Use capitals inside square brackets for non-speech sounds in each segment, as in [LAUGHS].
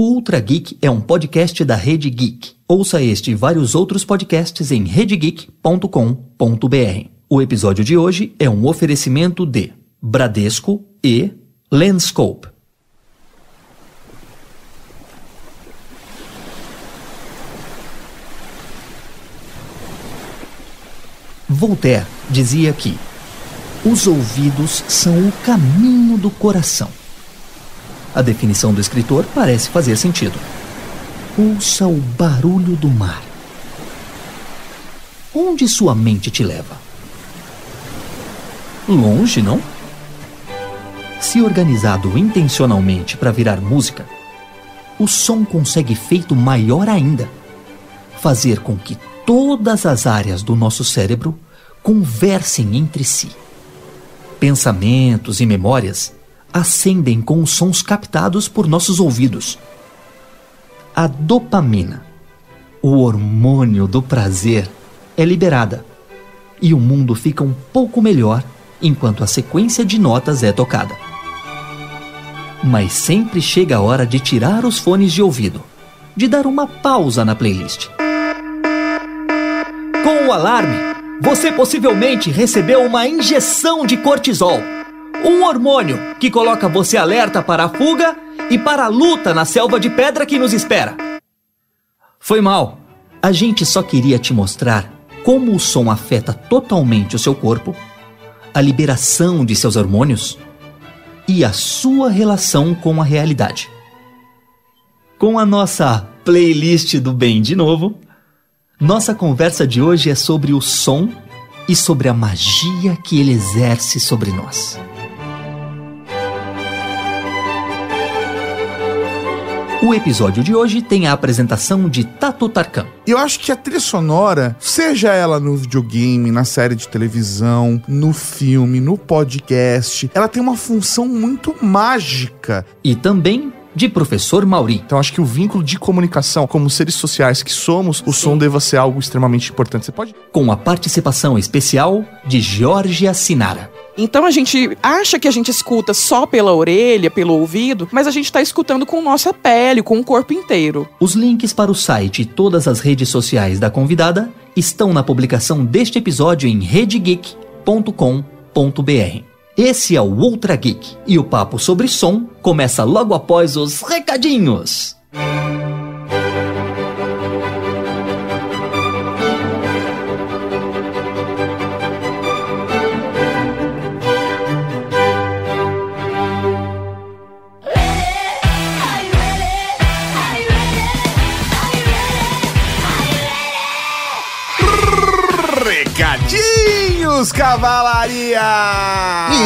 O Ultra Geek é um podcast da Rede Geek. Ouça este e vários outros podcasts em redegeek.com.br. O episódio de hoje é um oferecimento de Bradesco e Landscope. Voltaire dizia que os ouvidos são o caminho do coração. A definição do escritor parece fazer sentido. Ouça o barulho do mar. Onde sua mente te leva? Longe, não? Se organizado intencionalmente para virar música, o som consegue efeito maior ainda fazer com que todas as áreas do nosso cérebro conversem entre si. Pensamentos e memórias acendem com os sons captados por nossos ouvidos. A dopamina, o hormônio do prazer, é liberada e o mundo fica um pouco melhor enquanto a sequência de notas é tocada. Mas sempre chega a hora de tirar os fones de ouvido, de dar uma pausa na playlist. Com o alarme, você possivelmente recebeu uma injeção de cortisol um hormônio que coloca você alerta para a fuga e para a luta na selva de pedra que nos espera. Foi mal. A gente só queria te mostrar como o som afeta totalmente o seu corpo, a liberação de seus hormônios e a sua relação com a realidade. Com a nossa playlist do bem de novo, nossa conversa de hoje é sobre o som e sobre a magia que ele exerce sobre nós. O episódio de hoje tem a apresentação de Tato Tarkan. Eu acho que a trilha sonora, seja ela no videogame, na série de televisão, no filme, no podcast, ela tem uma função muito mágica. E também de professor Mauri. Então acho que o vínculo de comunicação, como seres sociais que somos, o Sim. som deva ser algo extremamente importante. Você pode? Com a participação especial de Jorge Sinara. Então a gente acha que a gente escuta só pela orelha, pelo ouvido, mas a gente está escutando com nossa pele, com o corpo inteiro. Os links para o site e todas as redes sociais da convidada estão na publicação deste episódio em redegeek.com.br. Esse é o Ultra Geek e o papo sobre som começa logo após os recadinhos. Recadinhos, cavalaria!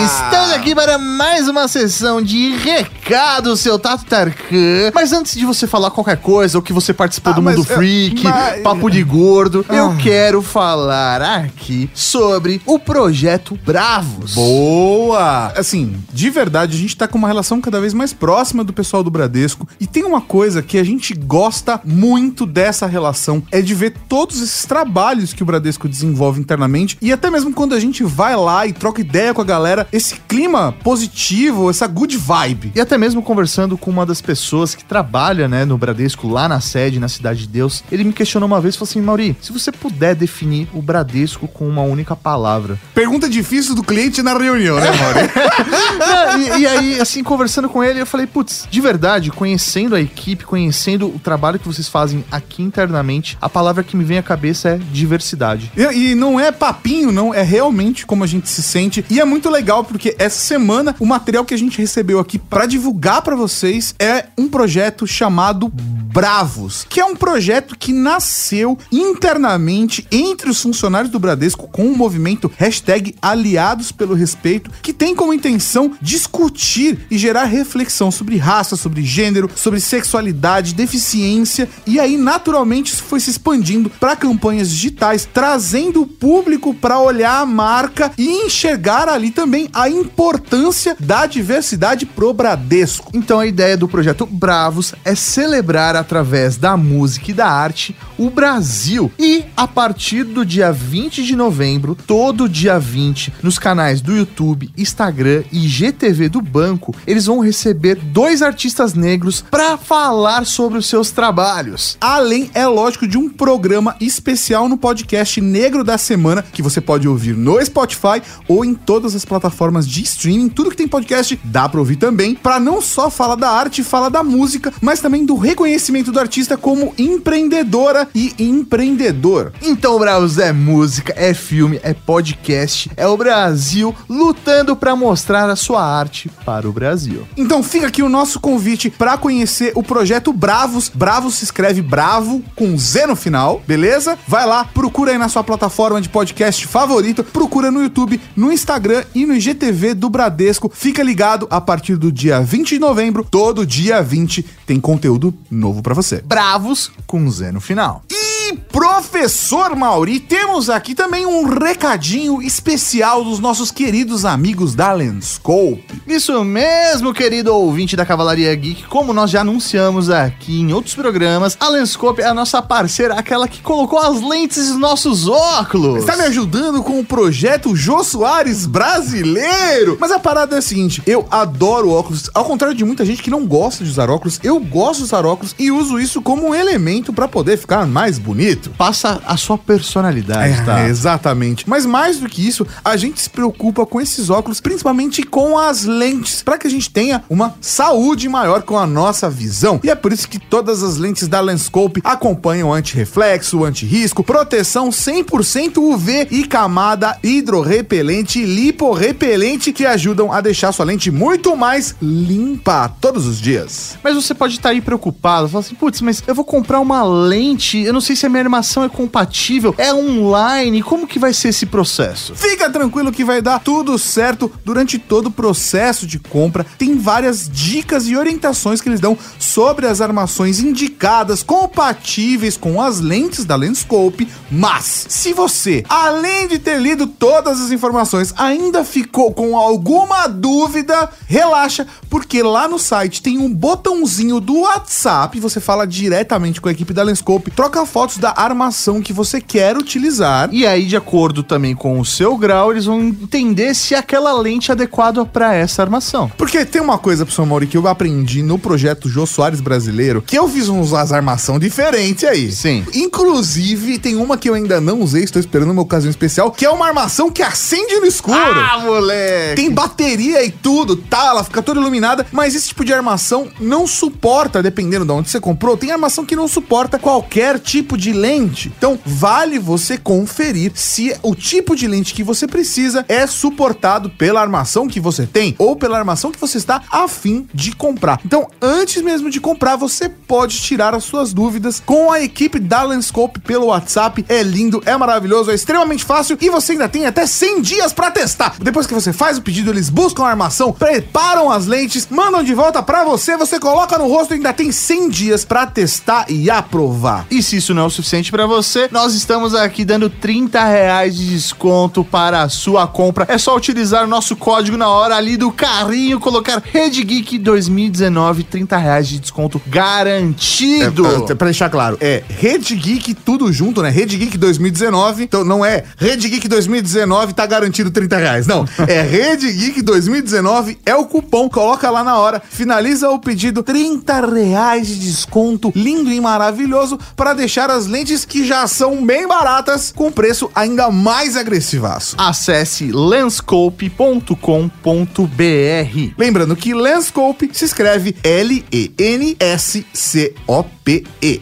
Estamos aqui para mais uma sessão de recados, seu Tato Tarkan. Mas antes de você falar qualquer coisa, ou que você participou ah, do Mundo Freak, mas... Papo de Gordo, ah. eu quero falar aqui sobre o projeto Bravos. Boa! Assim, de verdade, a gente tá com uma relação cada vez mais próxima do pessoal do Bradesco. E tem uma coisa que a gente gosta muito dessa relação, é de ver todos esses trabalhos que o Bradesco desenvolve internamente e até mesmo quando a gente vai lá e troca ideia com a galera, esse clima positivo, essa good vibe. E até mesmo conversando com uma das pessoas que trabalha, né, no Bradesco, lá na sede, na Cidade de Deus, ele me questionou uma vez e falou assim: Mauri, se você puder definir o Bradesco com uma única palavra. Pergunta difícil do cliente na reunião, né, Mauri? [LAUGHS] e, e, aí, assim, conversando com ele, eu falei: putz, de verdade, conhecendo a equipe, conhecendo o trabalho que vocês fazem aqui internamente, a palavra que me vem à cabeça é diversidade. E, e não é papinho, não, é realmente como a gente se sente. E é muito legal porque essa semana o material que a gente recebeu aqui para divulgar para vocês é um projeto chamado Bravos, que é um projeto que nasceu internamente entre os funcionários do Bradesco com o movimento hashtag Aliados pelo Respeito, que tem como intenção discutir e gerar reflexão sobre raça, sobre gênero, sobre sexualidade, deficiência, e aí naturalmente isso foi se expandindo para campanhas digitais, trazendo o público para olhar marca e enxergar ali também a importância da diversidade pro Bradesco. Então a ideia do projeto Bravos é celebrar através da música e da arte o Brasil. E a partir do dia 20 de novembro, todo dia 20, nos canais do YouTube, Instagram e GTV do banco, eles vão receber dois artistas negros para falar sobre os seus trabalhos. Além, é lógico, de um programa especial no podcast Negro da Semana, que você pode ouvir no Spotify ou em todas as plataformas de streaming. Tudo que tem podcast dá pra ouvir também, para não só falar da arte, falar da música, mas também do reconhecimento do artista como empreendedora e empreendedor. Então, Bravos, é música, é filme, é podcast, é o Brasil lutando para mostrar a sua arte para o Brasil. Então fica aqui o nosso convite para conhecer o projeto Bravos. Bravos se escreve Bravo com Z no final, beleza? Vai lá, procura aí na sua plataforma de podcast favorito, procura no YouTube, no Instagram e no IGTV do Bradesco. Fica ligado, a partir do dia 20 de novembro, todo dia 20 tem conteúdo novo para você. Bravos com Z no final. E professor Mauri, temos aqui também um recadinho especial dos nossos queridos amigos da Lenscope. Isso mesmo, querido ouvinte da Cavalaria Geek. Como nós já anunciamos aqui em outros programas, a Lenscope é a nossa parceira, aquela que colocou as lentes nos nossos óculos. Está me ajudando com o projeto Jô Soares brasileiro. Mas a parada é a seguinte: eu adoro óculos. Ao contrário de muita gente que não gosta de usar óculos, eu gosto de usar óculos e uso isso como um elemento para poder ficar mais bonito. Passa a sua personalidade, É, tá? exatamente. Mas mais do que isso, a gente se preocupa com esses óculos, principalmente com as lentes, para que a gente tenha uma saúde maior com a nossa visão. E é por isso que todas as lentes da Lenscope acompanham anti-reflexo, anti-risco, proteção 100% UV e camada hidrorrepelente e liporrepelente que ajudam a deixar sua lente muito mais limpa todos os dias. Mas você pode estar aí preocupado, falar assim, putz, mas eu vou comprar uma lente, eu não sei se a minha animação é compatível, é online, como que vai ser esse processo? Fica tranquilo que vai dar tudo certo durante todo o processo de compra. Tem várias dicas e orientações que eles dão sobre as armações indicadas, compatíveis com as lentes da Lenscope. Mas, se você, além de ter lido todas as informações, ainda ficou com alguma dúvida, relaxa, porque lá no site tem um botãozinho do WhatsApp. Você fala diretamente com a equipe da Lenscope, troca fotos da armação que você quer utilizar. E aí, de acordo também com o seu grau, eles vão entender se aquela lente é adequada para essa armação. Porque tem uma coisa, professor Mauri, que eu aprendi no projeto Jô Soares Brasileiro, que eu fiz uns as armação diferente aí. Sim. Inclusive, tem uma que eu ainda não usei, estou esperando uma ocasião especial, que é uma armação que acende no escuro. Ah, moleque! Tem bateria e tudo, tá? Ela fica toda iluminada, mas esse tipo de armação não suporta, dependendo de onde você comprou, tem armação que não suporta qualquer tipo de lente. Então, vale você conferir se o tipo de lente que você precisa é suportado pela armação que você tem ou pela armação que você está a fim de comprar. Então, antes mesmo de comprar, você pode tirar as suas dúvidas com a equipe da Lenscope pelo WhatsApp. É lindo, é maravilhoso, é extremamente fácil e você ainda tem até 100 dias para testar. Depois que você faz o pedido, eles buscam a armação, preparam as lentes, mandam de volta para você, você coloca no rosto e ainda tem 100 dias para testar e aprovar. E se isso não é o suficiente para você, nós estamos aqui dando 30 reais de desconto para a sua compra. É só utilizar o nosso código na hora ali do carrinho, colocar Rede Geek 2019, 30 reais de desconto garantido. É, pra deixar claro, é Rede Geek tudo junto, né? Rede Geek 2019. Então não é Rede Geek 2019 tá garantido 30 reais. Não. É Rede Geek 2019 é o cupom. Coloca lá na hora. Finaliza o pedido. 30 reais de desconto. Lindo e maravilhoso para deixar as lentes que já são bem baratas com preço ainda mais agressivaço. Acesse lenscope.com.br. Lembrando que Lenscope se escreve L-E-N-S-C-O-P-E.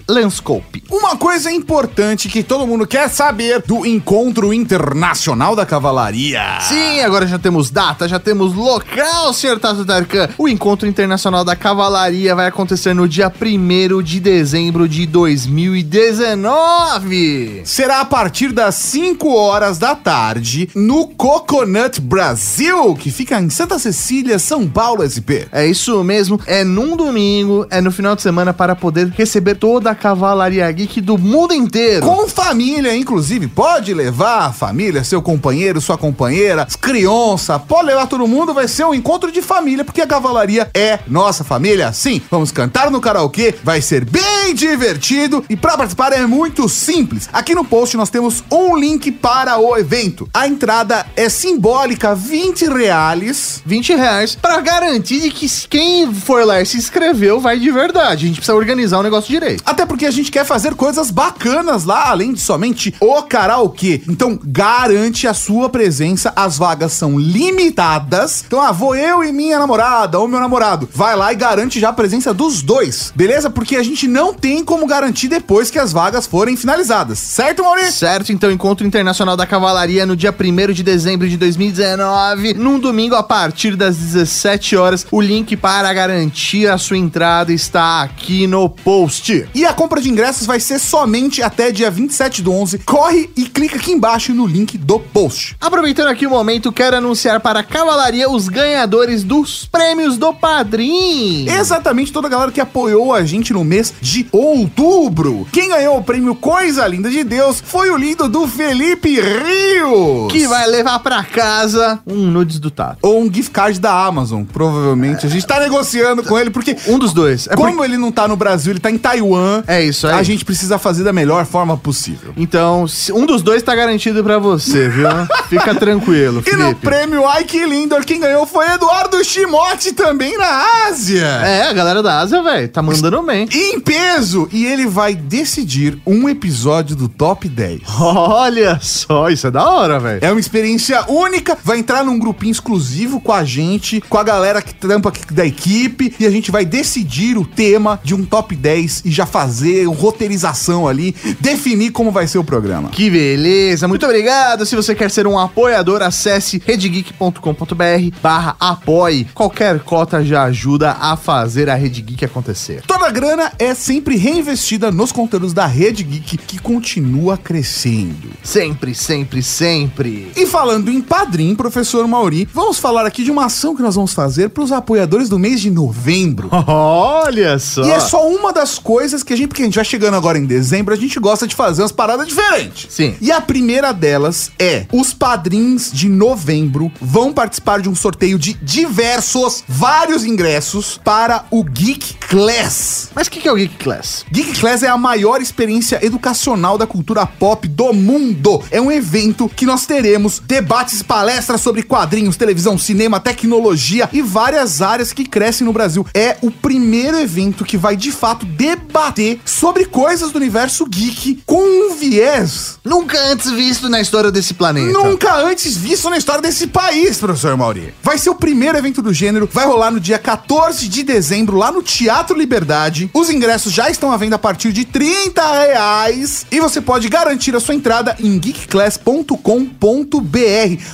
Lenscope. Uma coisa importante que todo mundo quer saber do Encontro Internacional da Cavalaria. Sim, agora já temos data, já temos local, senhor Tato Tarkan. O Encontro Internacional da Cavalaria vai acontecer no dia 1 de dezembro de 2019. 2019. Será a partir das 5 horas da tarde no Coconut Brasil, que fica em Santa Cecília, São Paulo, SP. É isso mesmo, é num domingo, é no final de semana para poder receber toda a cavalaria geek do mundo inteiro. Com família, inclusive, pode levar a família, seu companheiro, sua companheira, criança, pode levar todo mundo, vai ser um encontro de família, porque a cavalaria é nossa família. Sim, vamos cantar no karaokê, vai ser bem divertido e para participar é muito simples. Aqui no post nós temos um link para o evento. A entrada é simbólica, 20 reais. 20 reais para garantir de que quem for lá e se inscreveu vai de verdade. A gente precisa organizar o negócio direito. Até porque a gente quer fazer coisas bacanas lá, além de somente o karaokê. Então, garante a sua presença. As vagas são limitadas. Então, ah, vou eu e minha namorada ou meu namorado. Vai lá e garante já a presença dos dois. Beleza? Porque a gente não tem como garantir depois que as vagas forem finalizadas. Certo, Maurício? Certo, então Encontro Internacional da Cavalaria no dia 1 de dezembro de 2019, num domingo a partir das 17 horas. O link para garantir a sua entrada está aqui no post. E a compra de ingressos vai ser somente até dia 27 do 11. Corre e clica aqui embaixo no link do post. Aproveitando aqui o momento, quero anunciar para a Cavalaria os ganhadores dos prêmios do Padrim. Exatamente toda a galera que apoiou a gente no mês de outubro. Quem ganhou o prêmio Coisa Linda de Deus foi o lindo do Felipe Rios. Que vai levar para casa um nudes do Tato. Ou um gift card da Amazon, provavelmente. A gente tá negociando com ele porque Um dos dois. É como ele não tá no Brasil, ele tá em Taiwan. É isso aí. A gente precisa fazer da melhor forma possível. Então, um dos dois tá garantido pra você, viu? Fica tranquilo, E no Felipe. prêmio Ai que Lindor, quem ganhou foi Eduardo Shimote, também na Ásia. É, a galera da Ásia, velho, tá mandando bem. Em peso! E ele vai decidir um episódio do Top 10. Olha só, isso é da hora, velho. É uma experiência única. Vai entrar num grupinho exclusivo com a gente, com a galera que trampa aqui da equipe. E a gente vai decidir o tema de um top 10 e já fazer roteirização ali, definir como vai ser o programa. Que beleza, muito obrigado. Se você quer ser um apoiador, acesse redgeek.com.br barra apoie. Qualquer cota já ajuda a fazer a Rede Geek acontecer. Toda grana é sempre reinvestida nos conteúdos da Rede Geek, que continua crescendo. Sempre, sempre, sempre. E falando em padrinho, professor Mauri, vamos falar aqui de uma ação que nós vamos fazer para os apoiadores do mês de novembro. [LAUGHS] Olha só. E é só uma das coisas que a gente, porque a gente vai chegando agora em dezembro, a gente gosta de fazer umas paradas diferentes. Sim. E a primeira delas é: os padrinhos de novembro vão participar de um sorteio de diversos, vários ingressos para o Geek Class. Mas o que, que é o Geek Class? Geek Class é a maior experiência educacional da cultura pop do mundo. É um evento que nós teremos debates, palestras sobre quadrinhos, televisão, cinema, tecnologia e várias áreas que crescem no Brasil. É o primeiro evento que vai de fato debater sobre coisas do universo geek com um viés Nunca antes visto na história desse planeta. Nunca antes visto na história desse país, professor Mauri. Vai ser o primeiro evento do gênero, vai rolar no dia 14 de dezembro, lá no Teatro Liberdade. Os ingressos já estão à venda a partir de 30 reais e você pode garantir a sua entrada em geekclass.com.br.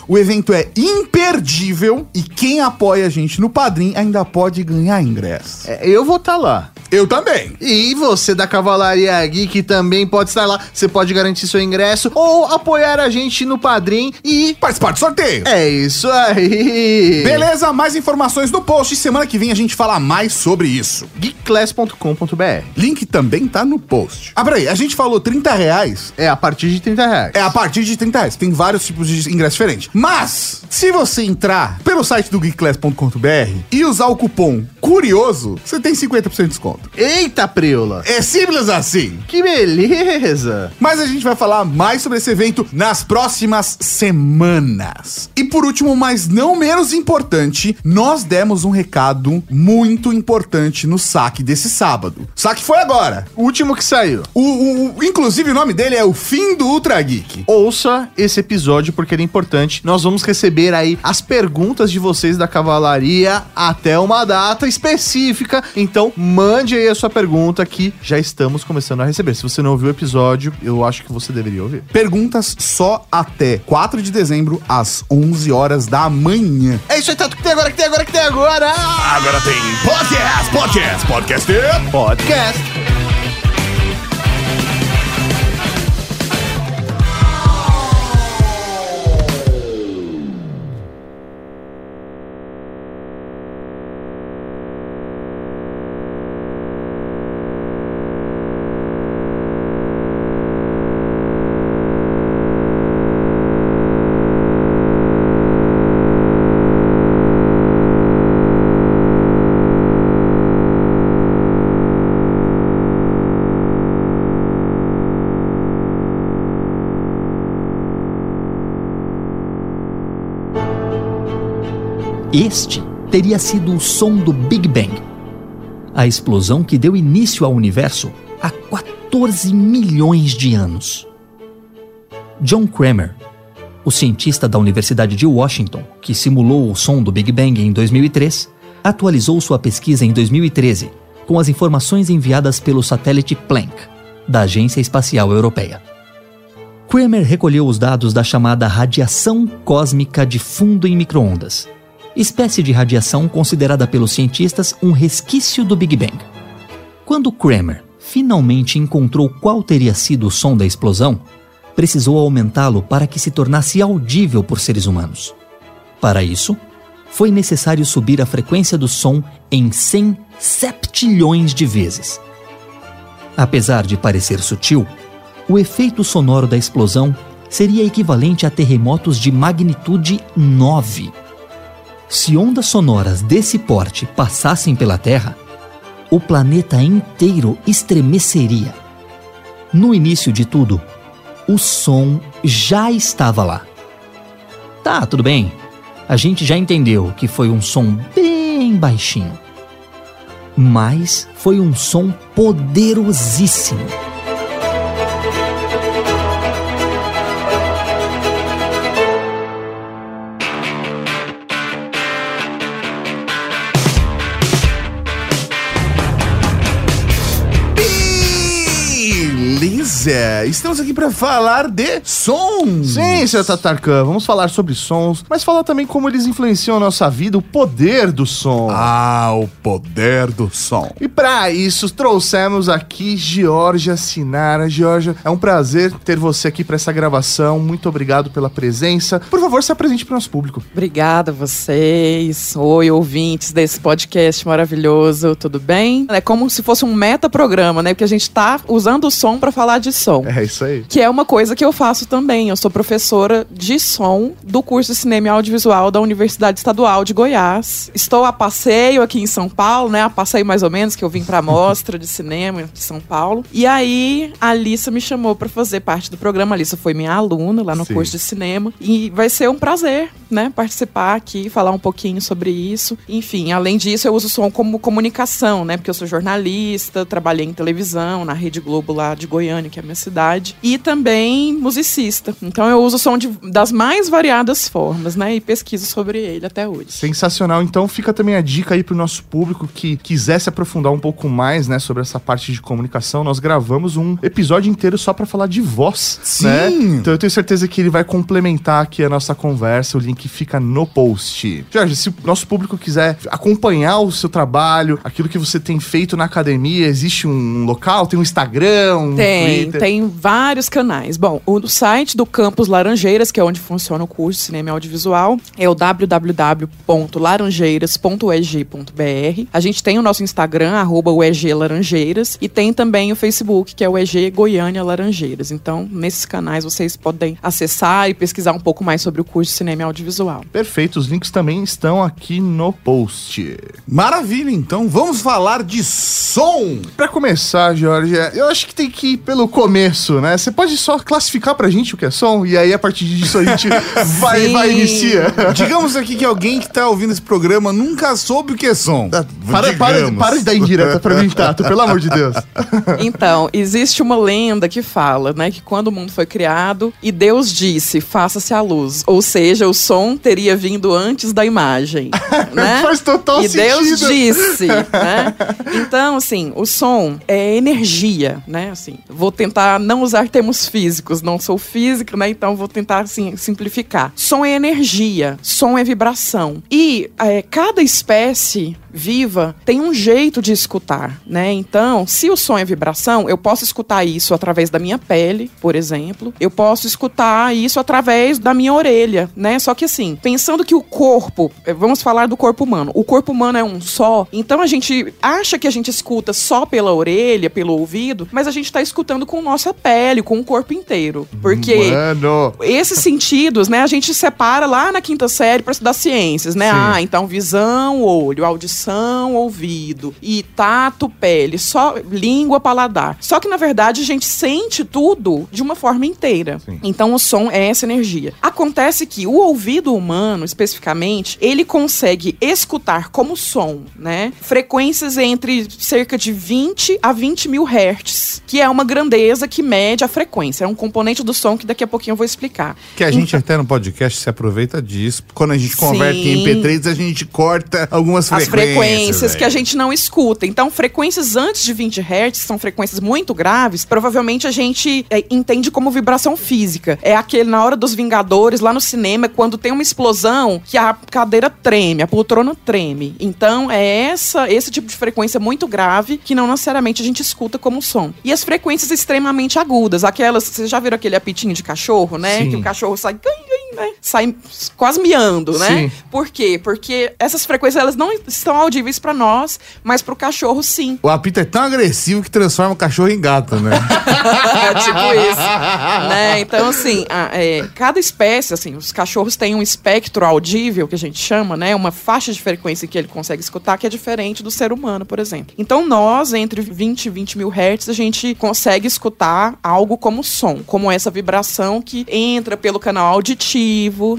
O evento é imperdível e quem apoia a gente no Padrim ainda pode ganhar ingresso. É, eu vou estar lá. Eu também. E você da Cavalaria Geek também pode estar lá. Você pode garantir seu ingresso ou apoiar a gente no Padrim e. Participar do sorteio. É isso aí! Beleza, mais informações no post. Semana que vem a gente fala mais sobre isso. Geekclass.com.br Link também tá no post. Ah, peraí, a gente falou 30 reais. É a partir de 30 reais. É a partir de 30 reais. Tem vários tipos de ingressos diferentes. Mas, se você entrar pelo site do geekclass.com.br e usar o cupom CURIOSO, você tem 50% de desconto. Eita, preula! É simples assim. Que beleza! Mas a gente vai falar mais sobre esse evento nas próximas semanas. E por último, mas não menos importante, nós demos um recado muito importante no saque desse sábado. Saque foi agora. O último que saiu. O, o- o- inclusive, o nome dele é o Fim do Ultra Geek. Ouça esse episódio porque ele é importante. Nós vamos receber aí as perguntas de vocês da cavalaria até uma data específica. Então, mande aí a sua pergunta que já estamos começando a receber. Se você não ouviu o episódio, eu acho que você deveria ouvir. Perguntas só até 4 de dezembro, às 11 horas da manhã. É isso aí, Tato, que tem agora, que tem agora, que tem agora! Agora tem podcast, podcast, podcast. Podcast. Este teria sido o som do Big Bang, a explosão que deu início ao universo há 14 milhões de anos. John Kramer, o cientista da Universidade de Washington, que simulou o som do Big Bang em 2003, atualizou sua pesquisa em 2013 com as informações enviadas pelo satélite Planck, da Agência Espacial Europeia. Kramer recolheu os dados da chamada radiação cósmica de fundo em microondas, espécie de radiação considerada pelos cientistas um resquício do Big Bang. Quando Kramer finalmente encontrou qual teria sido o som da explosão, precisou aumentá-lo para que se tornasse audível por seres humanos. Para isso, foi necessário subir a frequência do som em 100 septilhões de vezes. Apesar de parecer sutil, o efeito sonoro da explosão seria equivalente a terremotos de magnitude 9. Se ondas sonoras desse porte passassem pela Terra, o planeta inteiro estremeceria. No início de tudo, o som já estava lá. Tá, tudo bem. A gente já entendeu que foi um som bem baixinho. Mas foi um som poderosíssimo. Beleza! Estamos aqui para falar de sons. Sim, seu Tatarkan, vamos falar sobre sons, mas falar também como eles influenciam a nossa vida, o poder do som. Ah, o poder do som. E para isso, trouxemos aqui Georgia Sinara. Georgia, é um prazer ter você aqui para essa gravação. Muito obrigado pela presença. Por favor, se apresente para o nosso público. Obrigada a vocês. Oi, ouvintes desse podcast maravilhoso. Tudo bem? É como se fosse um metaprograma, né? Porque a gente tá usando o som para falar de som. É isso aí. Que é uma coisa que eu faço também. Eu sou professora de som do curso de Cinema e Audiovisual da Universidade Estadual de Goiás. Estou a passeio aqui em São Paulo, né? A passeio mais ou menos, que eu vim pra mostra de cinema de São Paulo. E aí, a Alissa me chamou para fazer parte do programa. A Alissa foi minha aluna lá no Sim. curso de cinema. E vai ser um prazer, né? Participar aqui, falar um pouquinho sobre isso. Enfim, além disso, eu uso som como comunicação, né? Porque eu sou jornalista, trabalhei em televisão, na Rede Globo lá de Goiânia, que é minha cidade. E também musicista. Então eu uso som de- das mais variadas formas, né? E pesquiso sobre ele até hoje. Sensacional. Então fica também a dica aí pro nosso público que quiser se aprofundar um pouco mais, né, sobre essa parte de comunicação. Nós gravamos um episódio inteiro só pra falar de voz, Sim. né? Então eu tenho certeza que ele vai complementar aqui a nossa conversa. O link fica no post. Jorge, se o nosso público quiser acompanhar o seu trabalho, aquilo que você tem feito na academia, existe um local, tem um Instagram, um Tem, Twitter? Tem vários canais. Bom, o site do Campus Laranjeiras, que é onde funciona o curso de cinema e audiovisual, é o www.laranjeiras.eg.br. A gente tem o nosso Instagram, arroba o EG Laranjeiras, e tem também o Facebook, que é o EG Goiânia Laranjeiras. Então, nesses canais vocês podem acessar e pesquisar um pouco mais sobre o curso de cinema e audiovisual. Perfeito, os links também estão aqui no post. Maravilha, então vamos falar de som. Pra começar, Jorge, eu acho que tem que ir pelo começo, né? Você pode só classificar pra gente o que é som e aí a partir disso a gente [LAUGHS] vai, Sim. vai inicia. Digamos aqui que alguém que tá ouvindo esse programa nunca soube o que é som. Para, para, Digamos. para de dar indireta pra mim, Tato, pelo amor de Deus. [LAUGHS] Então, existe uma lenda que fala, né, que quando o mundo foi criado e Deus disse, faça-se a luz. Ou seja, o som teria vindo antes da imagem, [LAUGHS] né? Faz total e Deus sentido. disse, né? Então, assim, o som é energia, né? Assim, vou tentar não usar termos físicos, não sou física, né? Então vou tentar, assim, simplificar. Som é energia, som é vibração. E é, cada espécie viva tem um jeito de escutar, né? Então, se o som é vibração, eu posso escutar isso através da minha pele, por exemplo. Eu posso escutar isso através da minha orelha, né? Só que assim, pensando que o corpo, eh, vamos falar do corpo humano. O corpo humano é um só, então a gente acha que a gente escuta só pela orelha, pelo ouvido, mas a gente tá escutando com nossa pele, com o corpo inteiro. Porque Mano. esses sentidos, né, a gente separa lá na quinta série para estudar ciências, né? Sim. Ah, então visão, olho, audição, audição, ouvido e tato, pele, só língua, paladar. Só que na verdade a gente sente tudo de uma forma inteira. Sim. Então o som é essa energia. Acontece que o ouvido humano, especificamente, ele consegue escutar como som, né? Frequências entre cerca de 20 a 20 mil hertz, que é uma grandeza que mede a frequência. É um componente do som que daqui a pouquinho eu vou explicar. Que a gente até no podcast se aproveita disso. Quando a gente converte em Sim. MP3, a gente corta algumas As frequências. frequências que a gente não escuta. Então, frequências antes de 20 Hz são frequências muito graves. Provavelmente a gente é, entende como vibração física. É aquele na hora dos Vingadores, lá no cinema, quando tem uma explosão que a cadeira treme, a poltrona treme. Então, é essa, esse tipo de frequência muito grave que não necessariamente a gente escuta como som. E as frequências extremamente agudas, aquelas, vocês já viram aquele apitinho de cachorro, né? Sim. Que o cachorro sai, né? sai quase miando, né? Sim. Por quê? Porque essas frequências elas não estão audíveis pra nós, mas pro cachorro sim. O apito é tão agressivo que transforma o cachorro em gato, né? [LAUGHS] É tipo isso. né? Então, assim, a- é, cada espécie, assim, os cachorros têm um espectro audível, que a gente chama, né? Uma faixa de frequência que ele consegue escutar, que é diferente do ser humano, por exemplo. Então, nós, entre 20 e 20 mil hertz, a gente consegue escutar algo como som, como essa vibração que entra pelo canal auditivo,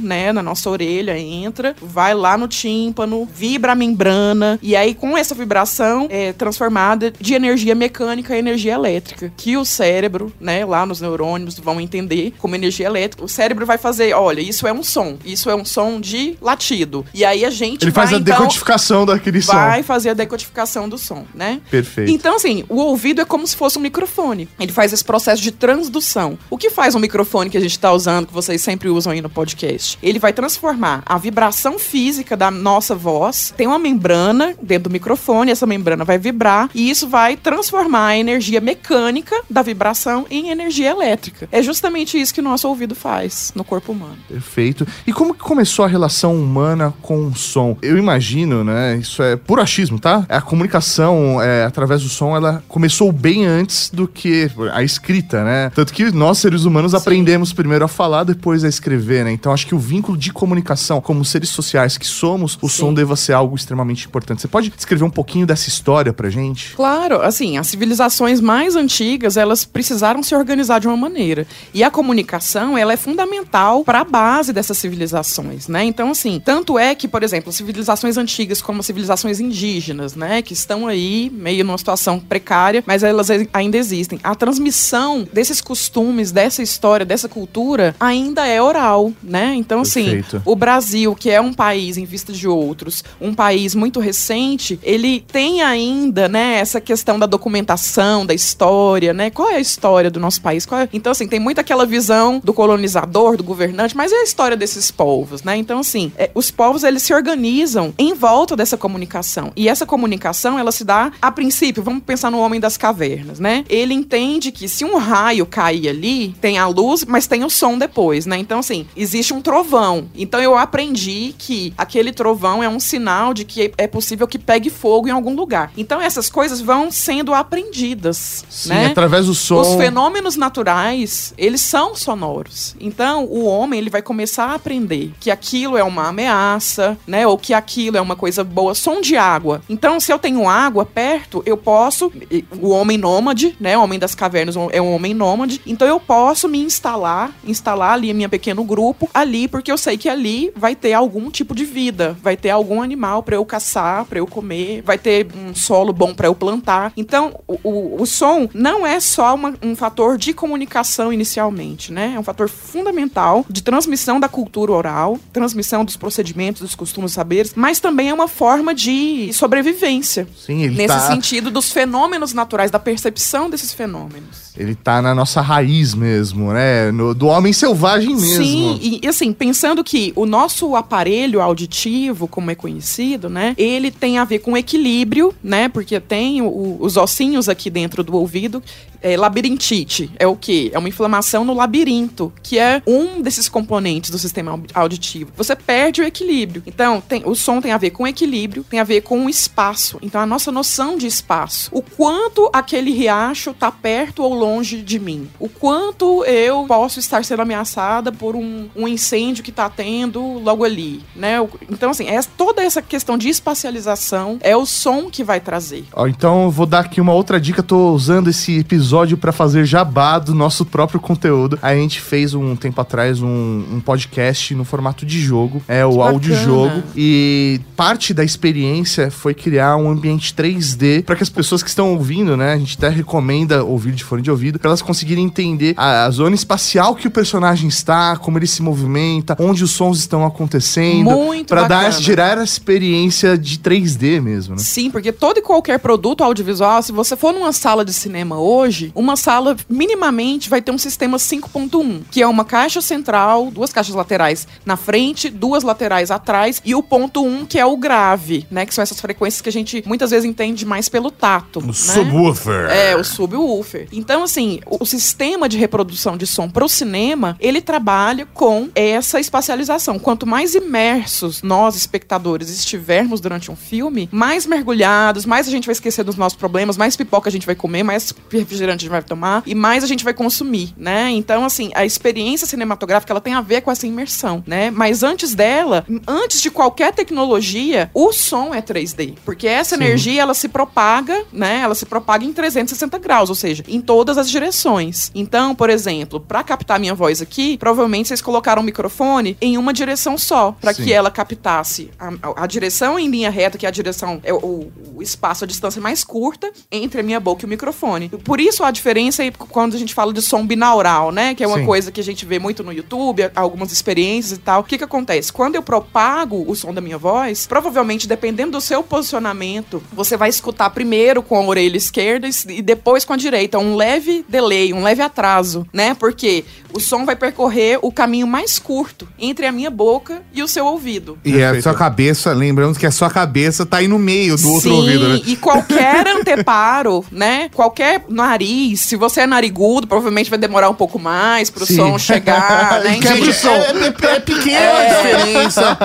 né? Na nossa orelha, entra, vai lá no tímpano, vibra a membrana, e aí, com essa vibração, é transformada de energia mecânica a energia elétrica, que o cérebro, né, lá nos neurônios vão entender como energia elétrica. O cérebro vai fazer, olha, isso é um som, isso é um som de latido. E aí a gente Ele vai, faz a então, decodificação daquele som. vai fazer a decodificação do som, né? Perfeito. Então, assim, o ouvido é como se fosse um microfone. Ele faz esse processo de transdução. O que faz um microfone que a gente está usando, que vocês sempre usam aí no podcast? Ele vai transformar a vibração física da nossa voz. Tem uma membrana dentro do microfone, essa membrana vai vibrar e isso vai transformar a energia mecânica da vibração em energia elétrica. É justamente isso que o nosso ouvido faz no corpo humano. Perfeito. E como que começou a relação humana com o som? Eu imagino, né? Isso é puro achismo, tá? A comunicação é, através do som, ela começou bem antes do que a escrita, né? Tanto que nós, seres humanos, aprendemos primeiro a falar, depois a escrever, né? Então acho que o vínculo de comunicação, como seres sociais que somos, o som deva ser algo extremamente importante. Você pode descrever um pouquinho dessa história pra gente? Claro, assim, as civilizações mais antigas, elas precisaram se organizar de uma maneira. E a comunicação, ela é fundamental para a base dessas civilizações, né? Então, assim, tanto é que, por exemplo, civilizações antigas como civilizações indígenas, né, que estão aí meio numa situação precária, mas elas ainda existem. A transmissão desses costumes, dessa história, dessa cultura, ainda é oral, né? Então, assim, o Brasil, que é um país em vista de outros, um país muito recente, ele tem ainda, né, essa questão da documentação, da história, né? Qual é a história do nosso país? Qual é- Então, assim, tem muito aquela visão do colonizador, do governante, mas e a história desses povos, né? Então, assim, é, os povos, eles se organizam em volta dessa comunicação. E essa comunicação, ela se dá, a princípio, vamos pensar no homem das cavernas, né? Ele entende que se um raio cair ali, tem a luz, mas tem o som depois, né? Então, assim, existe um trovão. Então, eu aprendi que aquele trovão é um sinal de que é possível que pegue fogo em algum lugar. Então, essas coisas vão sendo aprendidas, Sim, né? através do som. Os fenômenos naturais, eles são sonoros. Então, o homem, ele vai começar a aprender que aquilo é uma ameaça, né? Ou que aquilo é uma coisa boa. Som de água. Então, se eu tenho água perto, eu posso... O homem nômade, né? O homem das cavernas é um homem nômade. Então, eu posso me instalar, instalar ali meu pequeno grupo ali, porque eu sei que ali vai ter algum tipo de vida. Vai ter algum animal para eu caçar, para eu comer. Vai ter um solo bom para eu plantar. Então, o, o, o som não é só uma- um fator de comunicação inicialmente, né? É um fator fundamental de transmissão da cultura oral, transmissão dos procedimentos, dos costumes, saberes, mas também é uma forma de sobrevivência. Sim, ele Nesse tá, sentido dos fenômenos naturais, da percepção desses fenômenos. Ele tá na nossa raiz mesmo, né? No- do homem selvagem mesmo. Sim, e assim, pensando que o nosso aparelho auditivo, como é conhecido, né, ele tem a ver com equilíbrio, né, porque tem o- os ossinhos aqui dentro do ouvido. É, labirintite é o quê? É uma inflamação no labirinto, que é um desses componentes do sistema au- auditivo. Você perde o equilíbrio. Então, tem- o som tem a ver com equilíbrio, tem a ver com o espaço. Então, a nossa noção de espaço. O quanto aquele riacho tá perto ou longe de mim. O quanto eu posso estar sendo ameaçada por um um, incêndio que está tendo logo ali, né? Então, assim, é toda essa questão de espacialização é o som que vai trazer. Ó, então, eu vou dar aqui uma outra dica. Tô usando esse episódio para fazer jabá do nosso próprio conteúdo. A gente fez um tempo atrás um, um podcast no formato de jogo, é o áudio-jogo. E parte da experiência foi criar um ambiente 3D para que as pessoas que estão ouvindo, né? A gente até recomenda ouvir de fone de ouvido, para elas conseguirem entender a, a zona espacial que o personagem está, como ele se movimenta, onde os sons estão acontecendo. Muito Pra dar, bacana. gerar a experiência de 3D mesmo, né? Sim, porque todo e qualquer produto audiovisual, se você for numa sala de cinema hoje, uma sala minimamente vai ter um sistema 5.1, que é uma caixa central, duas caixas laterais na frente, duas laterais atrás e o ponto 1, que é o grave, né? Que são essas frequências que a gente muitas vezes entende mais pelo tato. né? Subwoofer. É, o subwoofer. Então, assim, o, o sistema de reprodução de som pro cinema, ele trabalha com essa espacialização. Quanto mais imersos nós, espectadores, estivermos durante um filme, mais mergulhados, mais a gente vai esquecer dos nossos problemas, mais pipoca a gente vai comer, mais refrigerante a gente vai tomar e mais a gente vai consumir, né? Então, assim, a experiência cinematográfica, ela tem a ver com essa imersão, né? Mas antes dela, antes de qualquer tecnologia, o som é 3D. Porque essa energia, ela se propaga, né? Ela se propaga em 360 graus, ou seja, em todas as direções. Então, por exemplo, para captar minha voz aqui, provavelmente vocês colocaram o microfone em uma direção só, para que ela captasse a, a- direção em linha reta, que é a direção, é o, o espaço, a distância mais curta entre a minha boca e o microfone. Por isso a diferença aí quando a gente fala de som binaural, né? Que é uma Sim. coisa que a gente vê muito no YouTube, algumas experiências e tal. O que que acontece? Quando eu propago o som da minha voz, provavelmente, dependendo do seu posicionamento, você vai escutar primeiro com a orelha esquerda e depois com a direita. Um leve delay, um leve atraso, né? Porque o som vai percorrer o caminho mais curto entre a minha boca e o seu ouvido. E a Perfeito. sua cabeça, lembrando que a sua cabeça tá aí no meio do outro Sim, ouvido, né? e qualquer [LAUGHS] anteparo, né? Qualquer nariz, se você é narigudo, provavelmente vai demorar um pouco mais pro Sim. som chegar, [LAUGHS] né? Quebra Enfim, o som. É, é- é pequena a diferença,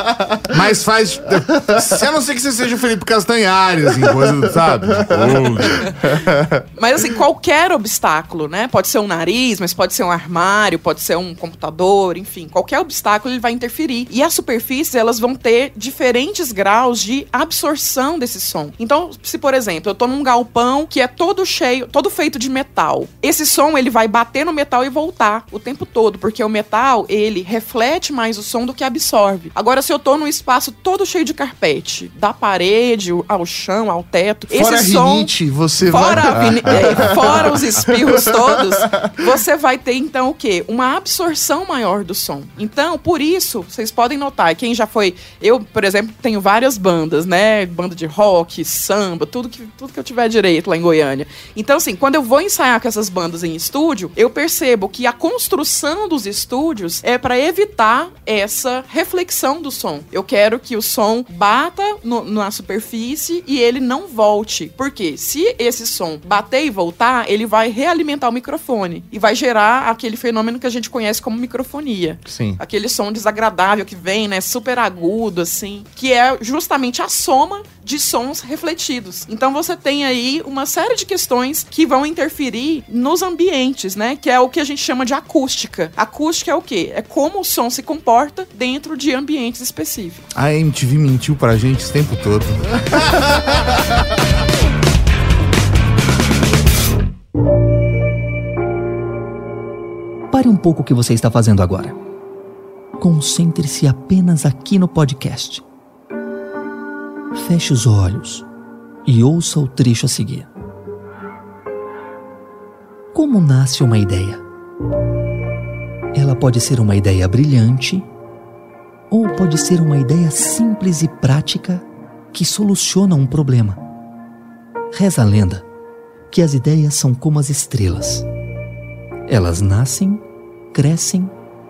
mas faz. Se a não ser que você seja o Felipe Castanhares, assim, coisa, sabe? Mas assim, qualquer obstáculo, né? Pode ser um nariz, mas pode ser um armário, pode ser um computador, enfim, qualquer obstáculo ele vai interferir. E as superfícies, elas vão ter diferentes graus de absorção desse som. Então, se por exemplo, eu tô num galpão que é todo cheio, todo feito de metal, esse som ele vai bater no metal e voltar o tempo todo, porque o metal, ele reflete mais o som do que absorve. Agora, se eu tô num espaço todo cheio de carpete, da parede ao chão, ao teto, Fora a esse som rinite, você Fora, a vai... vini- [LAUGHS] é, fora os todos, você vai ter então o quê? Uma absorção maior do som. Então, por isso, vocês podem notar, quem já foi. Eu, por exemplo, tenho várias bandas, né? Banda de rock, samba, tudo que, tudo que eu tiver direito lá em Goiânia. Então, assim, quando eu vou ensaiar com essas bandas em estúdio, eu percebo que a construção dos estúdios é para evitar essa reflexão do som. Eu quero que o som bata no- na superfície e ele não volte. Porque se esse som bater e voltar, ele vai realimentar o microfone e vai gerar aquele fenômeno que a gente conhece como microfonia. Sim. Aquele som desagradável que vem, né, super agudo assim, que é justamente a soma de sons refletidos. Então você tem aí uma série de questões que vão interferir nos ambientes, né? Que é o que a gente chama de acústica. Acústica é o quê? É como o som se comporta dentro de ambientes específicos. A MTV mentiu pra gente esse tempo todo. [LAUGHS] Pare um pouco o que você está fazendo agora. Concentre-se apenas aqui no podcast. Feche os olhos e ouça o trecho a seguir. Como nasce uma ideia? Ela pode ser uma ideia brilhante ou pode ser uma ideia simples e prática que soluciona um problema. Reza a lenda que as ideias são como as estrelas. Elas nascem, crescem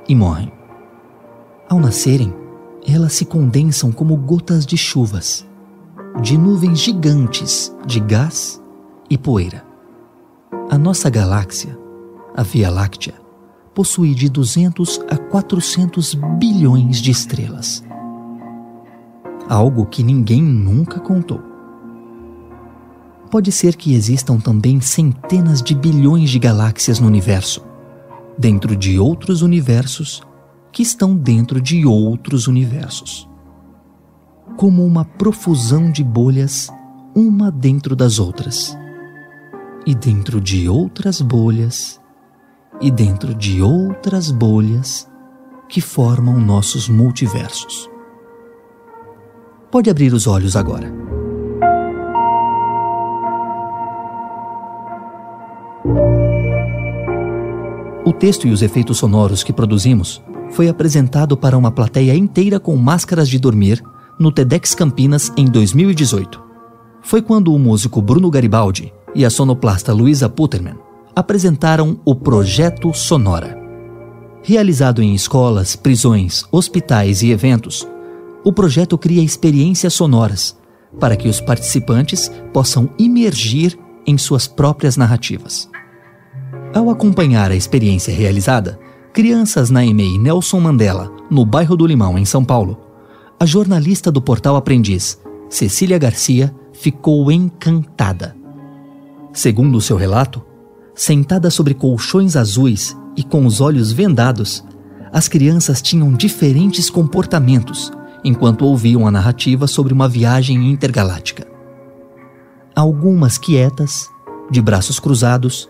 e morrem. Ao nascerem, elas se condensam como gotas de chuvas, de nuvens gigantes de gás e poeira. A nossa galáxia, a Via Láctea, possui de 200 a 400 bilhões de estrelas. Algo que ninguém nunca contou. Pode ser que existam também centenas de bilhões de galáxias no universo, dentro de outros universos que estão dentro de outros universos. Como uma profusão de bolhas, uma dentro das outras, e dentro de outras bolhas, e dentro de outras bolhas que formam nossos multiversos. Pode abrir os olhos agora. O texto e os efeitos sonoros que produzimos foi apresentado para uma plateia inteira com máscaras de dormir no TEDx Campinas em 2018. Foi quando o músico Bruno Garibaldi e a sonoplasta Luisa Putterman apresentaram o Projeto Sonora. Realizado em escolas, prisões, hospitais e eventos, o projeto cria experiências sonoras para que os participantes possam imergir em suas próprias narrativas. Ao acompanhar a experiência realizada, crianças na EMEI Nelson Mandela, no bairro do Limão, em São Paulo, a jornalista do portal Aprendiz, Cecília Garcia, ficou encantada. Segundo seu relato, sentada sobre colchões azuis e com os olhos vendados, as crianças tinham diferentes comportamentos enquanto ouviam a narrativa sobre uma viagem intergaláctica. Algumas quietas, de braços cruzados,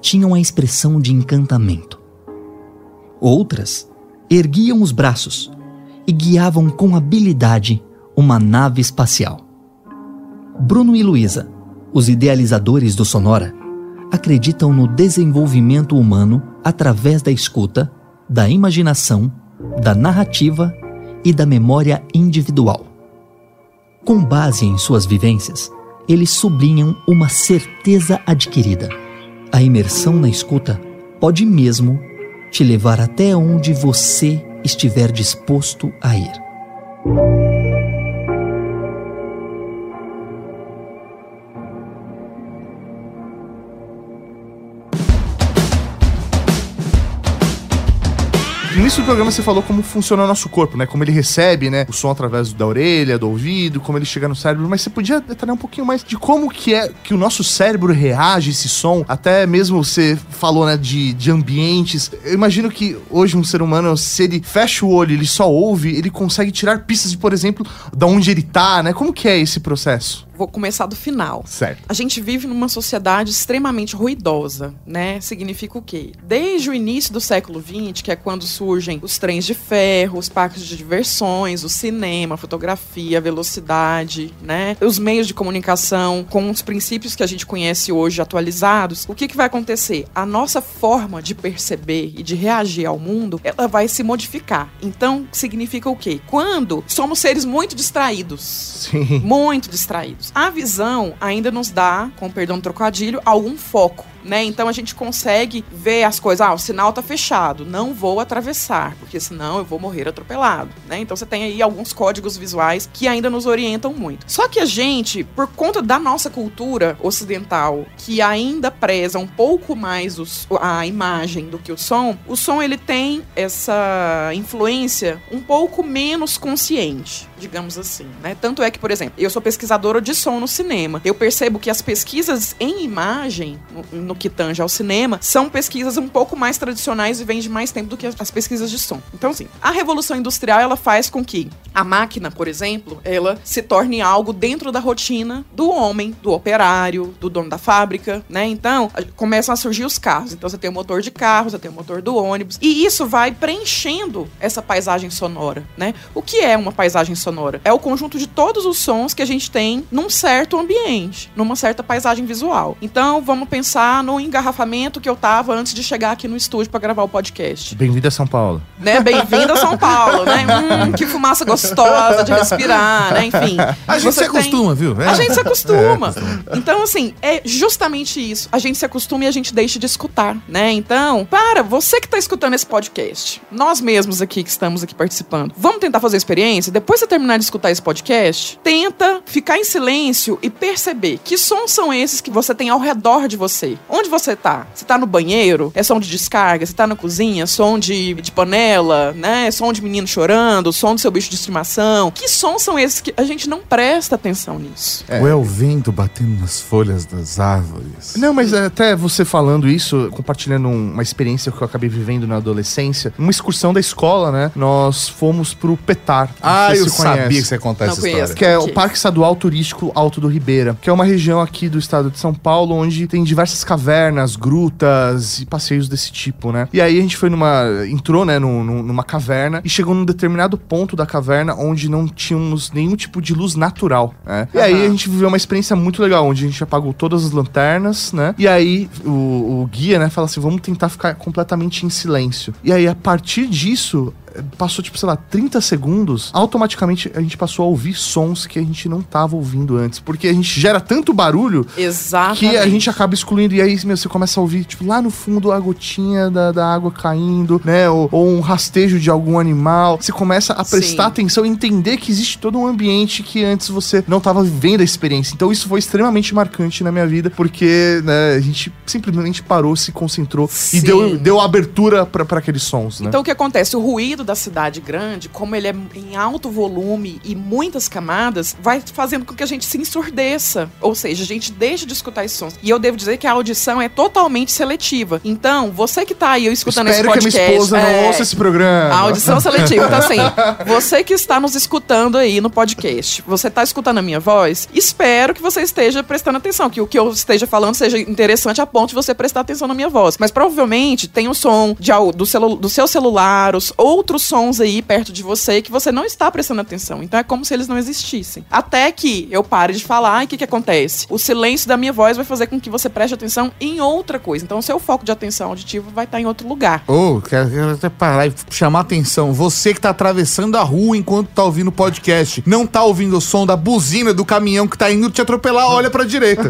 tinham a expressão de encantamento. Outras erguiam os braços e guiavam com habilidade uma nave espacial. Bruno e Luísa, os idealizadores do Sonora, acreditam no desenvolvimento humano através da escuta, da imaginação, da narrativa e da memória individual. Com base em suas vivências, eles sublinham uma certeza adquirida a imersão na escuta pode mesmo te levar até onde você estiver disposto a ir. Início do programa você falou como funciona o nosso corpo, né? Como ele recebe, né, o som através da orelha, do ouvido, como ele chega no cérebro, mas você podia detalhar um pouquinho mais de como que é que o nosso cérebro reage a esse som, até mesmo você falou, né, de, de ambientes. Eu imagino que hoje um ser humano, se ele fecha o olho, ele só ouve, ele consegue tirar pistas de, por exemplo, da onde ele tá, né? Como que é esse processo? Vou começar do final. Certo. A gente vive numa sociedade extremamente ruidosa, né? Significa o quê? Desde o início do século XX, que é quando surgem os trens de ferro, os parques de diversões, o cinema, a fotografia, a velocidade, né? Os meios de comunicação com os princípios que a gente conhece hoje atualizados, o que, que vai acontecer? A nossa forma de perceber e de reagir ao mundo, ela vai se modificar. Então, significa o quê? Quando somos seres muito distraídos. Sim. Muito distraídos a visão ainda nos dá, com perdão do trocadilho, algum foco né? Então a gente consegue ver as coisas. Ah, o sinal tá fechado, não vou atravessar, porque senão eu vou morrer atropelado, né? Então você tem aí alguns códigos visuais que ainda nos orientam muito. Só que a gente, por conta da nossa cultura ocidental, que ainda preza um pouco mais os, a imagem do que o som, o som ele tem essa influência um pouco menos consciente, digamos assim, né? Tanto é que, por exemplo, eu sou pesquisadora de som no cinema. Eu percebo que as pesquisas em imagem, no, no que tange ao cinema, são pesquisas um pouco mais tradicionais e vêm de mais tempo do que as pesquisas de som. Então, assim, a revolução industrial ela faz com que a máquina, por exemplo, ela se torne algo dentro da rotina do homem, do operário, do dono da fábrica, né? Então, começam a surgir os carros. Então, você tem o motor de carro, você tem o motor do ônibus, e isso vai preenchendo essa paisagem sonora, né? O que é uma paisagem sonora? É o conjunto de todos os sons que a gente tem num certo ambiente, numa certa paisagem visual. Então, vamos pensar no engarrafamento que eu tava antes de chegar aqui no estúdio para gravar o podcast. Bem-vindo a São Paulo. Né? Bem-vindo a São Paulo, né? [LAUGHS] Hum, que fumaça gostosa de respirar, né? Enfim. A gente se acostuma, tem... viu? É. A gente se acostuma. É, então, assim, é justamente isso. A gente se acostuma e a gente deixa de escutar, né? Então, para, você que tá escutando esse podcast, nós mesmos aqui que estamos aqui participando, vamos tentar fazer a experiência? Depois de você terminar de escutar esse podcast, tenta ficar em silêncio e perceber que sons são esses que você tem ao redor de você. Onde você tá? Você tá no banheiro? É som de descarga? Você tá na cozinha? Som de, de panela, né? Som de menino chorando? Som do seu bicho de estimação? Que sons são esses que a gente não presta atenção nisso? É. Ou é o vento batendo nas folhas das árvores. Não, mas até você falando isso, compartilhando uma experiência que eu acabei vivendo na adolescência, uma excursão da escola, né? Nós fomos pro Petar. Ah, eu sabia que você ia contar Não essa conheço. história. Que é o. Parque Estadual Turístico Alto do Ribeira, que é uma região aqui do estado de São Paulo onde tem diversas cavernas, grutas e passeios desse tipo, né? E aí a gente foi numa. entrou, né, num- num- numa caverna e chegou num determinado ponto da caverna onde não tínhamos nenhum tipo de luz natural, né? E aí a gente viveu uma experiência muito legal, onde a gente apagou todas as lanternas, né? E aí o, o guia, né, fala assim: vamos tentar ficar completamente em silêncio. E aí, a partir disso. Passou, tipo, sei lá, 30 segundos, automaticamente a gente passou a ouvir sons que a gente não tava ouvindo antes. Porque a gente gera tanto barulho Exatamente. que a gente acaba excluindo. E aí, meu, você começa a ouvir, tipo, lá no fundo a gotinha da, da água caindo, né? Ou, ou um rastejo de algum animal. Você começa a prestar Sim. atenção e entender que existe todo um ambiente que antes você não tava vivendo a experiência. Então isso foi extremamente marcante na minha vida, porque né, a gente simplesmente parou, se concentrou e Sim. deu, deu abertura pra aqueles sons, né? Então o que acontece? O ruído da cidade grande, como ele é em alto volume e muitas camadas, vai fazendo com que a gente se ensurdeça. Ou seja, a gente deixa de escutar esses sons. E eu devo dizer que a audição é totalmente seletiva. Então, você que tá aí escutando Espero esse que a podcast. minha esposa é, não ouça esse programa. A audição seletiva. Então, assim, [LAUGHS] você que está nos escutando aí no podcast, você está escutando a minha voz, espero que você esteja prestando atenção, que o que eu esteja falando seja interessante a ponto de você prestar atenção na minha voz. Mas provavelmente tem o som de, do, celu, do seu celular, os outros sons aí perto de você que você não está prestando atenção. Então é como se eles não existissem. Até que eu pare de falar e o que, que acontece? O silêncio da minha voz vai fazer com que você preste atenção em outra coisa. Então o seu foco de atenção auditiva vai estar em outro lugar. Ô, quero, quero até parar e chamar atenção. Você que tá atravessando a rua enquanto tá ouvindo o podcast, não tá ouvindo o som da buzina do caminhão que tá indo te atropelar, [LAUGHS] olha pra direita.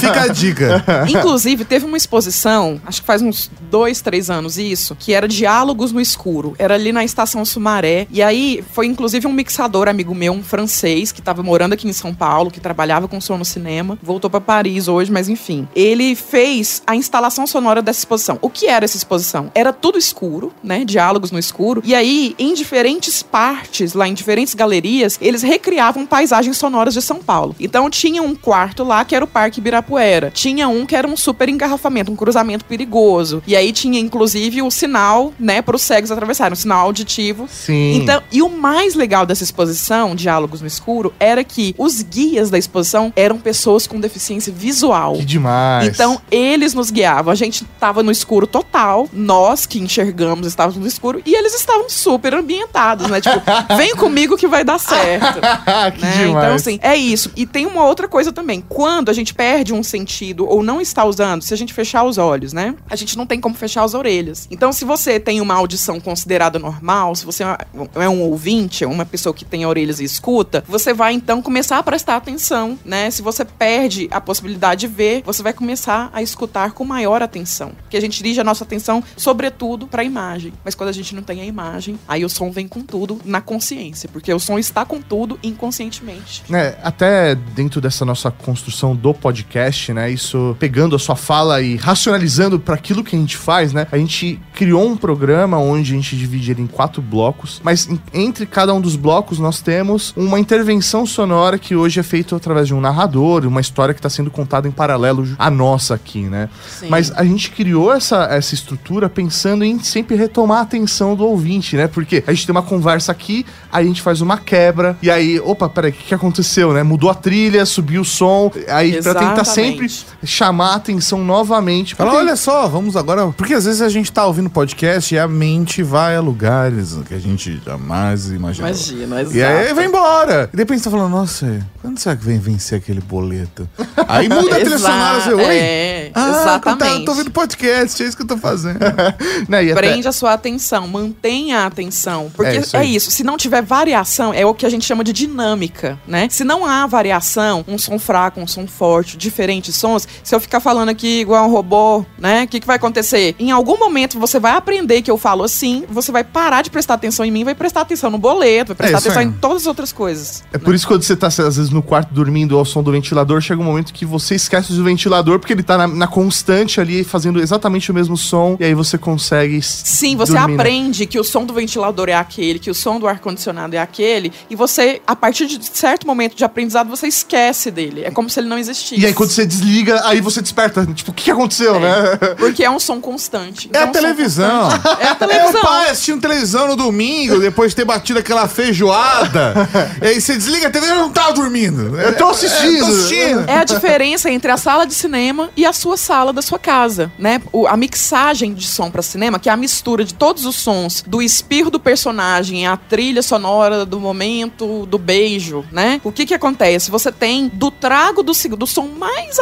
Fica a dica. [LAUGHS] Inclusive, teve uma exposição, acho que faz uns dois, três anos isso, que era Diálogos no Escuro. Era ali na Estação Sumaré. E aí, foi inclusive um mixador amigo meu, um francês, que tava morando aqui em São Paulo, que trabalhava com som no cinema. Voltou pra Paris hoje, mas enfim. Ele fez a instalação sonora dessa exposição. O que era essa exposição? Era tudo escuro, né? Diálogos no escuro. E aí, em diferentes partes, lá em diferentes galerias, eles recriavam paisagens sonoras de São Paulo. Então tinha um quarto lá que era o Parque Ibirapuera. Tinha um que era um super engarrafamento, um cruzamento perigoso. E aí tinha inclusive o sinal, né, para os cegos atravessarem, um sinal auditivo. Sim. Então, e o mais legal dessa exposição, Diálogos no Escuro, era que os guias da exposição eram pessoas com deficiência visual. Que demais. Então, eles nos guiavam. A gente tava no escuro total. Nós que enxergamos estávamos no escuro. E eles estavam super ambientados, né? Tipo, [LAUGHS] vem comigo que vai dar certo. [LAUGHS] que né? demais. Então, assim, é isso. E tem uma outra coisa também. Quando a gente perde um sentido ou não está usando, se a gente fechar os olhos, né? A gente não tem como fechar as orelhas. Então, se você tem uma audição considerada normal, se você é um ouvinte, uma pessoa que tem orelhas e escuta, você vai então começar a prestar atenção, né? Se você perde a possibilidade de ver, você vai começar a escutar com maior atenção. Porque a gente dirige a nossa atenção, sobretudo, para a imagem. Mas quando a gente não tem a imagem, aí o som vem com tudo na consciência. Porque o som está com tudo inconscientemente. É, até dentro dessa nossa construção do podcast, né? Isso pegando a sua fala e racionalizando para aquilo que a gente faz, né? A gente criou um programa onde a gente divide ele em quatro blocos, mas em- entre cada um dos blocos nós temos uma intervenção sonora que hoje é feita através de um narrador, uma história que está sendo contada em paralelo à nossa aqui, né? Sim. Mas a gente criou essa, essa estrutura pensando em sempre retomar a atenção do ouvinte, né? Porque a gente tem uma conversa aqui, aí a gente faz uma quebra, e aí, opa, peraí, o que, que aconteceu, né? Mudou a trilha, subiu o som, aí pra tentar sempre chamar a atenção novamente. Fala, porque- olha só, vamos agora. Porque às vezes a gente tá ouvindo podcast e a mente vai a lugares que a gente jamais imaginou. Imagina, E aí exato. vai embora. E depois você tá falando, nossa, quando será que vem vencer aquele boleto? Aí muda a trilha Exato, sonora, você, oi? É, Ah, exatamente. Tá, tô ouvindo podcast, é isso que eu tô fazendo. [LAUGHS] até- Prende a sua atenção, mantenha a atenção. Porque É é isso isso, aí. se não tiver variação, é o que a gente chama de dinâmica, né? Se não há variação, um som fraco, um som forte, diferentes sons, se eu ficar falando aqui igual um robô, né? O que, que vai acontecer? Em algum momento você vai aprender que eu falo assim, você vai parar de prestar atenção em mim, vai prestar atenção no boleto, vai prestar isso atenção aí. em todas as outras coisas. É por isso que quando você tá, às vezes, no quarto dormindo ao som do ventilador, chega um momento que você esquece do ventilador porque ele tá na, na constante ali, fazendo exatamente o mesmo som, e aí você consegue. Sim, você dormir, né? aprende né? que o som do ventilador é aquele, que o som do ar-condicionado é aquele, e você, a partir de certo momento de aprendizado, você esquece dele. É como se ele não existisse. E aí, quando você desliga, aí você desperta. Tipo, o que aconteceu, é, né? Porque é um som constante. É, a televisão. é a televisão. [LAUGHS] É o pai assistindo televisão no domingo, depois de ter batido aquela feijoada. [LAUGHS] e aí você desliga a TV e não tá dormindo. Eu tô assistindo. É, tô assistindo. é a diferença entre a sala de cinema e a sua sala da sua casa, né? O, a mixagem de som para cinema, que é a mistura de todos os sons, do espirro do personagem, a trilha sonora do momento, do beijo, né? O que que acontece? Você tem do trago do, do som mais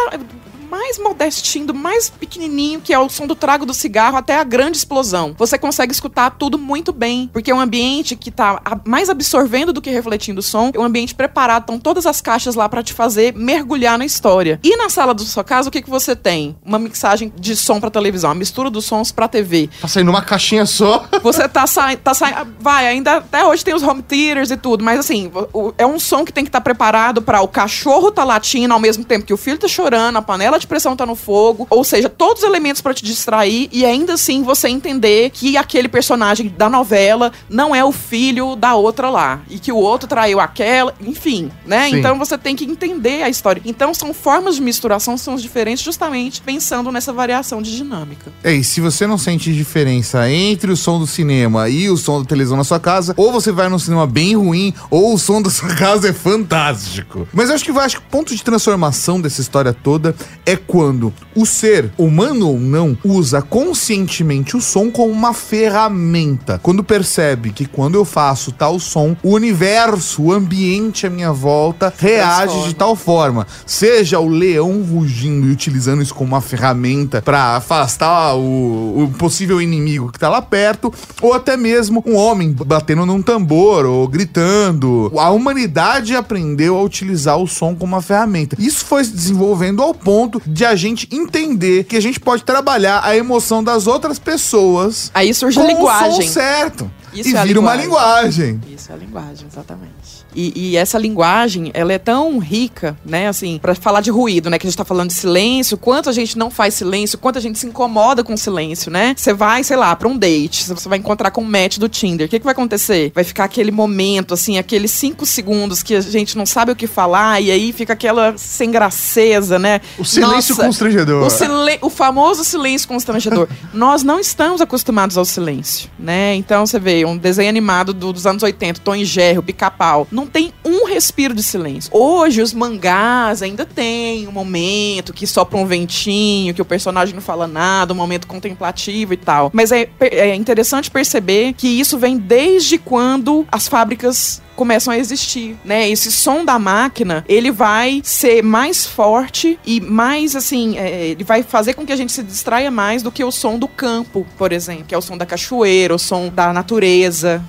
mais modestinho, do mais pequenininho, que é o som do trago do cigarro, até a grande explosão. Você consegue escutar tudo muito bem, porque é um ambiente que tá mais absorvendo do que refletindo o som, é um ambiente preparado, estão todas as caixas lá para te fazer mergulhar na história. E na sala da sua casa, o que, que você tem? Uma mixagem de som para televisão, uma mistura dos sons para TV. Tá saindo uma caixinha só. [LAUGHS] Você tá saindo, tá saindo, vai, ainda até hoje tem os home theaters e tudo, mas assim, é um som que tem que estar tá preparado para o cachorro tá latindo ao mesmo tempo que o filho tá chorando, a panela de pressão tá no fogo, ou seja, todos os elementos para te distrair e ainda assim você entender que aquele personagem da novela não é o filho da outra lá e que o outro traiu aquela, enfim, né? Sim. Então você tem que entender a história. Então são formas de misturação são diferentes justamente pensando nessa variação de dinâmica. É, e se você não sente diferença entre o som do cinema e o som da televisão na sua casa, ou você vai num cinema bem ruim, ou o som da sua [LAUGHS] casa é fantástico. Mas eu acho que eu acho que o ponto de transformação dessa história toda é quando o ser, humano ou não, usa conscientemente o som como uma ferramenta. Quando percebe que quando eu faço tal som, o universo, o ambiente à minha volta reage de tal forma. Seja o leão rugindo e utilizando isso como uma ferramenta para afastar o, o, possível inimigo que tá lá perto, ou até mesmo um homem batendo num tambor ou gritando. A humanidade aprendeu a utilizar o som como uma ferramenta. Isso foi se desenvolvendo ao ponto de a gente entender que a gente pode trabalhar a emoção das outras pessoas. Aí surge a linguagem. O som certo. Isso e é vira uma linguagem. Isso é a linguagem, exatamente. E, e, essa linguagem, ela é tão rica, né, assim, para falar de ruído, né, que a gente tá falando de silêncio, quanto a gente não faz silêncio, quanto a gente se incomoda com silêncio, né? Você vai, sei lá, para um date, você vai encontrar com um match do Tinder. O que, que vai acontecer? Vai ficar aquele momento, assim, aqueles cinco segundos que a gente não sabe o que falar e aí fica aquela sem graceza, né? O silêncio Nossa, constrangedor. O, silen o famoso silêncio constrangedor. [LAUGHS] Nós não estamos acostumados ao silêncio, né? Então você vê um desenho animado do, dos anos 80, Tom e Jerry, Pica-Pau. Não tem um respiro de silêncio. Hoje, os mangás ainda tem um momento que sopra um ventinho, que o personagem não fala nada, um momento contemplativo e tal. Mas é, é interessante perceber que isso vem desde quando as fábricas começam a existir, né? Esse som da máquina, ele vai ser mais forte e mais, assim, é, ele vai fazer com que a gente se distraia mais do que o som do campo, por exemplo, que é o som da cachoeira, o som da natureza,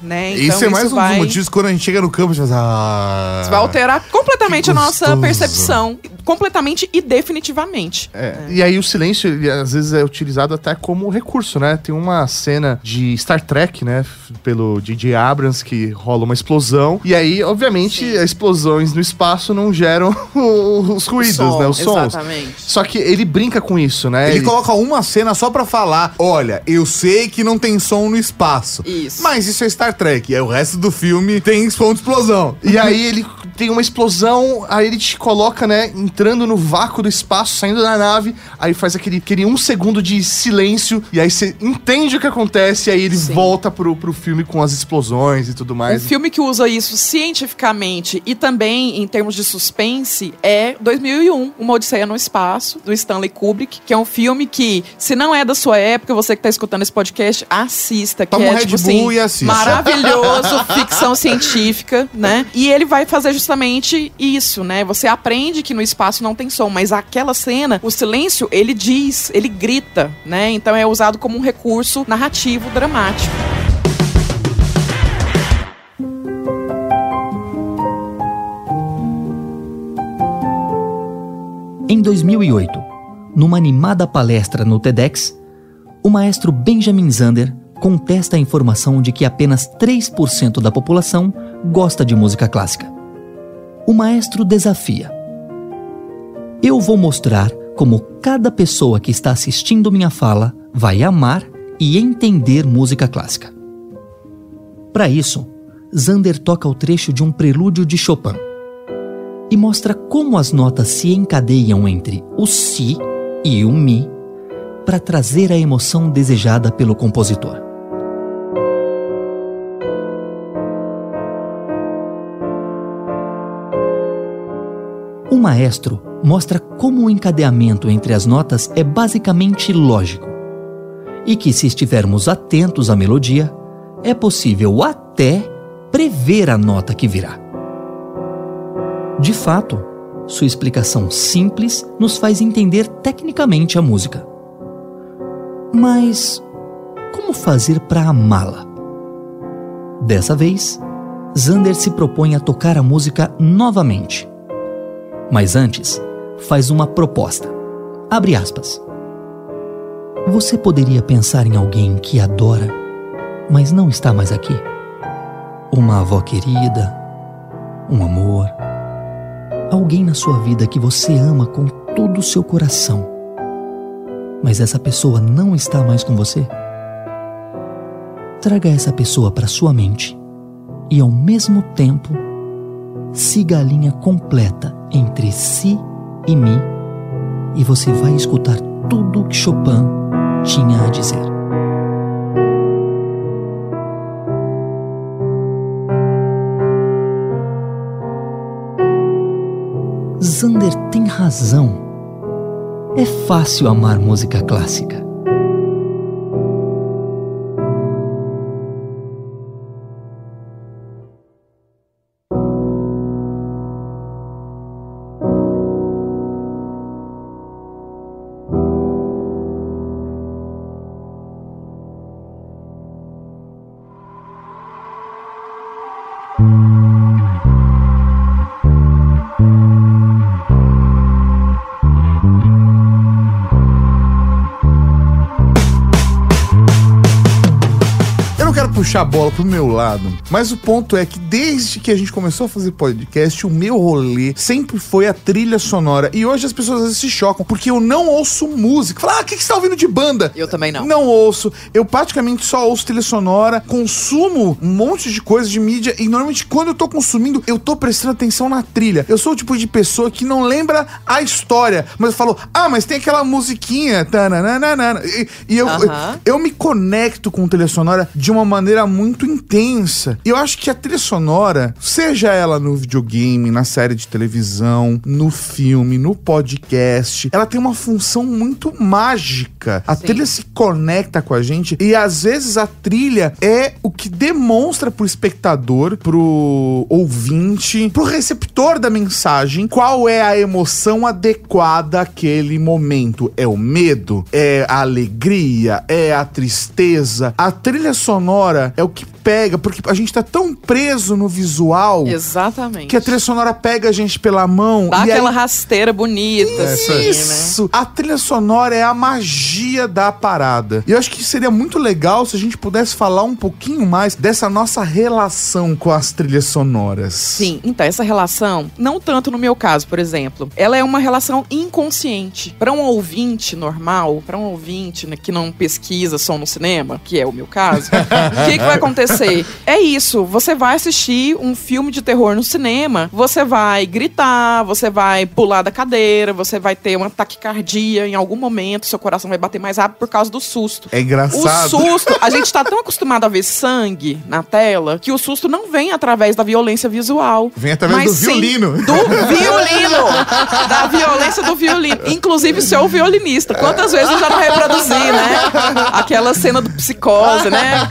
né? Então, isso é mais isso um vai... dos motivos quando a gente chega no campo, a gente faz, ah, Isso vai alterar completamente a nossa percepção, completamente e definitivamente. É, é. E aí o silêncio, ele, às vezes, é utilizado até como recurso, né? Tem uma cena de Star Trek, né? Pelo J.J. Abrams, que rola uma explosão e aí, obviamente, Sim. as explosões no espaço não geram [LAUGHS] os ruídos, som, né? Os sons. Exatamente. Só que ele brinca com isso, né? Ele, ele, coloca uma cena só pra falar: olha, eu sei que não tem som no espaço. Isso. Mas isso é Star Trek. Aí o resto do filme tem som de explosão. E aí ele tem uma explosão, aí ele te coloca, né, entrando no vácuo do espaço, saindo da nave, aí faz aquele, aquele um segundo de silêncio, e aí você entende o que acontece, e aí ele Sim. volta pro, pro filme com as explosões e tudo mais. Um filme que usa isso cientificamente e também em termos de suspense é 2001, Uma Odisseia no Espaço, do Stanley Kubrick, que é um filme que, se não é da sua época, você que tá escutando esse podcast, assista, que Toma é, um tipo assim, assista. maravilhoso, [LAUGHS] ficção científica, né? E ele vai fazer justamente isso, né? Você aprende que no espaço não tem som, mas aquela cena, o silêncio, ele diz, ele grita, né? Então é usado como um recurso narrativo dramático. Em 2008, numa animada palestra no TEDx, o maestro Benjamin Zander contesta a informação de que apenas 3% da população gosta de música clássica. O maestro desafia: Eu vou mostrar como cada pessoa que está assistindo minha fala vai amar e entender música clássica. Para isso, Zander toca o trecho de um prelúdio de Chopin e mostra como as notas se encadeiam entre o si e o mi para trazer a emoção desejada pelo compositor. Maestro mostra como o encadeamento entre as notas é basicamente lógico e que, se estivermos atentos à melodia, é possível até prever a nota que virá. De fato, sua explicação simples nos faz entender tecnicamente a música. Mas como fazer para amá-la? Dessa vez, Zander se propõe a tocar a música novamente. Mas antes, faz uma proposta. Abre aspas. Você poderia pensar em alguém que adora, mas não está mais aqui? Uma avó querida, um amor, alguém na sua vida que você ama com todo o seu coração, mas essa pessoa não está mais com você? Traga essa pessoa para sua mente e, ao mesmo tempo, siga a linha completa entre si e mi, e você vai escutar tudo o que Chopin tinha a dizer. Zander tem razão. É fácil amar música clássica. Puxar a bola pro meu lado. Mas o ponto é que desde que a gente começou a fazer podcast, o meu rolê sempre foi a trilha sonora. E hoje as pessoas às vezes se chocam porque eu não ouço música. Fala, ah, o que, que você tá ouvindo de banda? Eu também não. Não ouço. Eu praticamente só ouço trilha sonora, consumo um monte de coisa de mídia e normalmente quando eu tô consumindo, eu tô prestando atenção na trilha. Eu sou o tipo de pessoa que não lembra a história, mas eu falo, ah, mas tem aquela musiquinha. E, e eu, eu, eu me conecto com trilha sonora de uma maneira muito intensa. E eu acho que a trilha sonora, seja ela no videogame, na série de televisão, no filme, no podcast, ela tem uma função muito mágica. A Sim. trilha se conecta com a gente e às vezes a trilha é o que demonstra pro espectador, pro ouvinte, pro receptor da mensagem qual é a emoção adequada àquele momento. É o medo? É a alegria? É a tristeza? A trilha sonora é o que pega, porque a gente tá tão preso no visual. Exatamente. Que a trilha sonora pega a gente pela mão. Dá aquela aí... rasteira bonita. Isso. Assim, Isso. Né? A trilha sonora é a magia da parada. E eu acho que seria muito legal se a gente pudesse falar um pouquinho mais dessa nossa relação com as trilhas sonoras. Sim, então essa relação, não tanto no meu caso, por exemplo, ela é uma relação inconsciente. Para um ouvinte normal, para um ouvinte né, que não pesquisa som no cinema, que é o meu caso, [LAUGHS] o que, que vai acontecer? É isso, você vai assistir um filme de terror no cinema, você vai gritar, você vai pular da cadeira, você vai ter uma taquicardia em algum momento, seu coração vai bater mais rápido por causa do susto. É engraçado. O susto, a gente tá tão acostumado a ver sangue na tela que o susto não vem através da violência visual. Vem através do violino. Do violino! da violência do violino. Inclusive, seu violinista. Quantas vezes eu já não reproduzi, né? Aquela cena do psicose, né?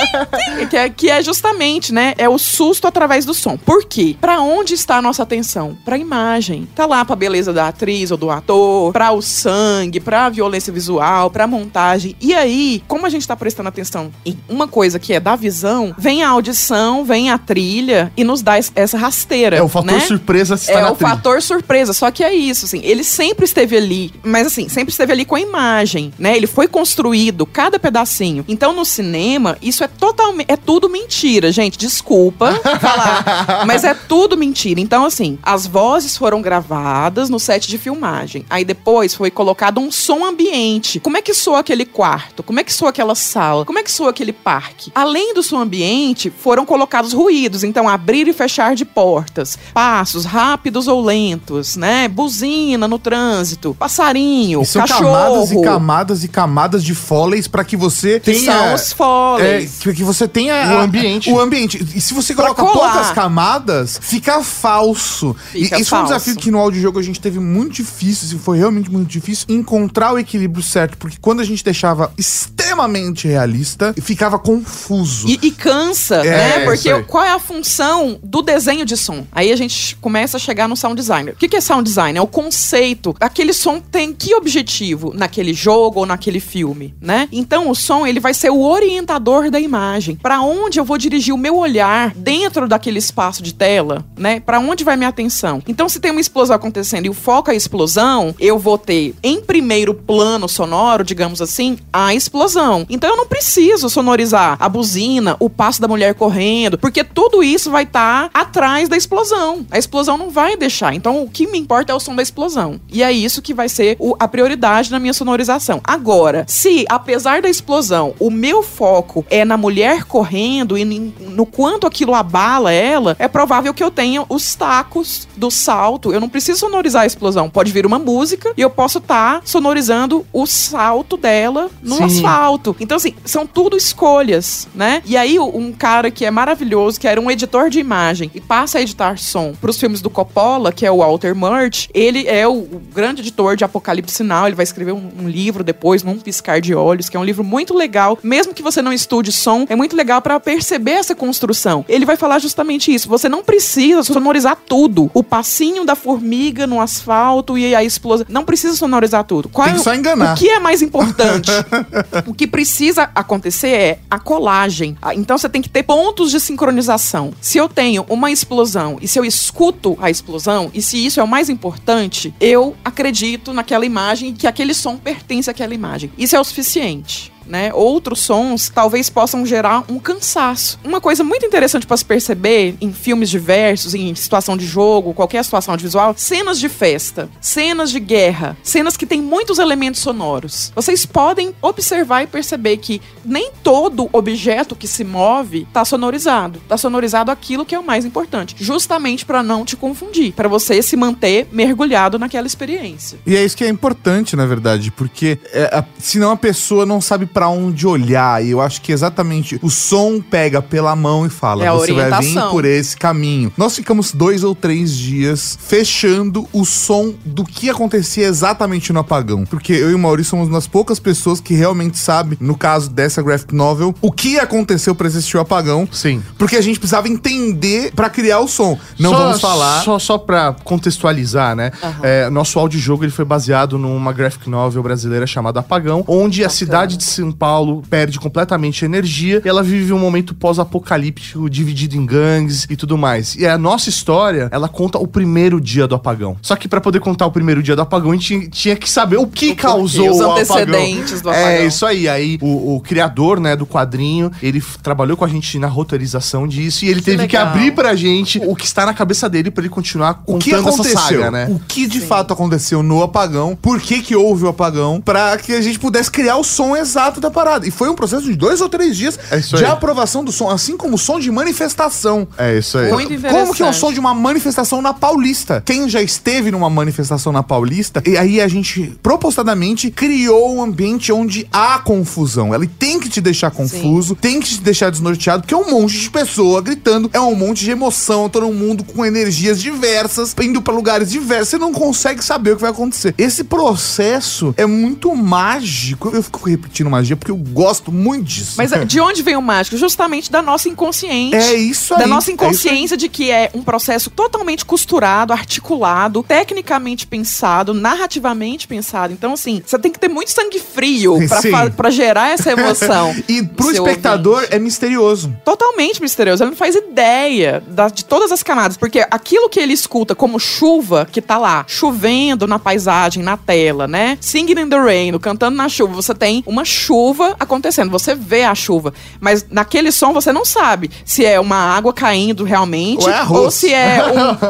[LAUGHS] que, é, que é justamente, né? É o susto através do som. Por quê? Pra onde está a nossa atenção? Pra imagem. Tá lá pra beleza da atriz ou do ator, pra o sangue, pra violência visual, pra montagem. E aí, como a gente tá prestando atenção em uma coisa que é da visão, vem a audição, vem a trilha e nos dá essa rasteira. É o fator né? surpresa se É o trilha. fator surpresa. Só que é isso, assim, ele sempre esteve ali, mas assim, sempre esteve ali com a imagem, né? Ele foi construído cada pedacinho. Então, no cinema, isso é totalmente. É tudo mentira, gente. Desculpa falar. [LAUGHS] mas é tudo mentira. Então, assim, as vozes foram gravadas no set de filmagem. Aí depois foi colocado um som ambiente. Como é que soa aquele quarto? Como é que soa aquela sala? Como é que soa aquele parque? Além do som ambiente, foram colocados ruídos. Então, abrir e fechar de portas, passos rápidos ou lentos, né? Buzina no trânsito, passarinho, E são cachorro. camadas e camadas e camadas de foleys pra que você Que tenha. são os foleys. É, que, que você tenha O ambiente. O ambiente. E se você coloca poucas camadas, fica falso. Fica e isso foi um falso. desafio que no audiojogo a gente teve muito difícil, assim, foi realmente muito difícil encontrar o equilíbrio certo, porque quando a gente deixava extremamente realista, ficava confuso. E, e cansa, É, né? Porque qual é a função do desenho de som? Aí a gente começa a chegar no sound designer. O que, que é sound design? É o conceito. Aquele som tem que objetivo naquele jogo ou naquele filme, né? Então o som ele vai ser o orientador da imagem. Pra onde eu vou dirigir o meu olhar dentro daquele espaço de tela, né? Pra onde vai minha atenção? Então se tem uma explosão acontecendo e o foco é a explosão, eu vou ter em primeiro plano sonoro, digamos assim, a explosão. Então eu não preciso sonorizar a buzina, o passo da mulher correndo, porque tudo isso vai estar atrás da explosão. A explosão não vai deixar. Então o que me importa é o som da explosão. E é isso que vai ser o- a prioridade na minha sonorização. Agora, se apesar da explosão, o meu foco é na mulher correndo e no quanto aquilo abala ela, é provável que eu tenha os tacos do salto. Eu não preciso sonorizar a explosão. Pode vir uma música e eu posso estar sonorizando o salto dela no Sim. asfalto. Então, assim, são tudo escolhas, né? E aí, um cara que é maravilhoso, que era um editor de imagem e passa a editar som pros filmes do Coppola, que é o Walter Murch, ele é o, o grande editor de Apocalipse Sinal. Ele vai escrever um, um livro depois, num piscar de olhos, que é um livro muito legal. Mesmo que você não estude som, é muito legal para perceber essa construção. Ele vai falar justamente isso. Você não precisa sonorizar tudo. O passinho da formiga no asfalto e a explosão. Não precisa sonorizar tudo. Qual Tem é que o- só enganar. O que é mais importante? [LAUGHS] o que precisa acontecer é a colagem. Ah, Então você tem que ter pontos de sincronização. Se eu tenho uma explosão e se eu escuto a explosão, e se isso é o mais importante, eu acredito naquela imagem e que aquele som pertence àquela imagem. Isso é o suficiente. Né? Outros sons talvez possam gerar um cansaço. Uma coisa muito interessante para se perceber em filmes diversos, em situação de jogo, qualquer situação audiovisual, cenas de festa, cenas de guerra, cenas que têm muitos elementos sonoros. Vocês podem observar e perceber que nem todo objeto que se move está sonorizado. Está sonorizado aquilo que é o mais importante, justamente para não te confundir, para você se manter mergulhado naquela experiência. E é isso que é importante, na verdade, porque é, a- senão a pessoa não sabe pra onde olhar. E eu acho que exatamente o som pega pela mão e fala: É você vai vir por esse caminho. Nós ficamos dois ou três dias fechando o som do que acontecia exatamente no apagão. Porque eu e o Maurício somos uma das poucas pessoas que realmente sabem, no caso dessa graphic novel, o que aconteceu pra existir o apagão. Sim. Porque a gente precisava entender pra criar o som. Não Só- vamos falar. Só, só pra contextualizar, né? É, nosso audiojogo ele foi baseado numa graphic novel brasileira chamada Apagão, onde a cidade de São Paulo perde completamente energia e ela vive um momento pós-apocalíptico dividido em gangues e tudo mais. E a nossa história, ela conta o primeiro dia do apagão. Só que pra poder contar o primeiro dia do apagão, a gente tinha que saber o que O causou os o apagão. antecedentes do É, apagão. isso aí. Aí o, o criador, né, do quadrinho, ele trabalhou com a gente na roteirização disso e ele teve que legal. abrir pra gente o que está na cabeça dele pra ele continuar O que contando aconteceu? essa saga, né? O que de fato aconteceu no apagão? Por que que houve o apagão? Pra que a gente pudesse criar o som exato da parada. E foi um processo de dois ou três dias É isso de aí. aprovação do som, assim como o som de manifestação. É isso aí. Muito interessante. Como que é o som de uma manifestação na Paulista? Quem já esteve numa manifestação na Paulista, e aí a gente propositadamente criou um ambiente onde há confusão. Ele tem que te deixar confuso, tem que te deixar desnorteado, porque é um monte de pessoa gritando, é um monte de emoção, todo mundo com energias diversas, indo pra lugares diversos, você não consegue saber o que vai acontecer. Esse processo é muito mágico. Eu fico repetindo magia porque eu gosto muito disso. Mas é, de onde vem o mágico? Justamente da nossa inconsciente. É isso aí. Da nossa é inconsciência de que é um processo totalmente costurado, articulado, tecnicamente pensado, narrativamente pensado. Então, assim, você tem que ter muito sangue frio [LAUGHS] pra gerar essa emoção. [LAUGHS] E pro espectador ouvinte. é misterioso. totalmente misterioso. Ele não faz ideia da- de todas as camadas. Porque aquilo que ele escuta como chuva, que tá lá, chovendo na paisagem, na tela, né? Singing in the rain, cantando na chuva, você tem uma chuva chuva acontecendo, você vê a chuva, mas naquele som você não sabe se é uma água caindo realmente Ou é ou se é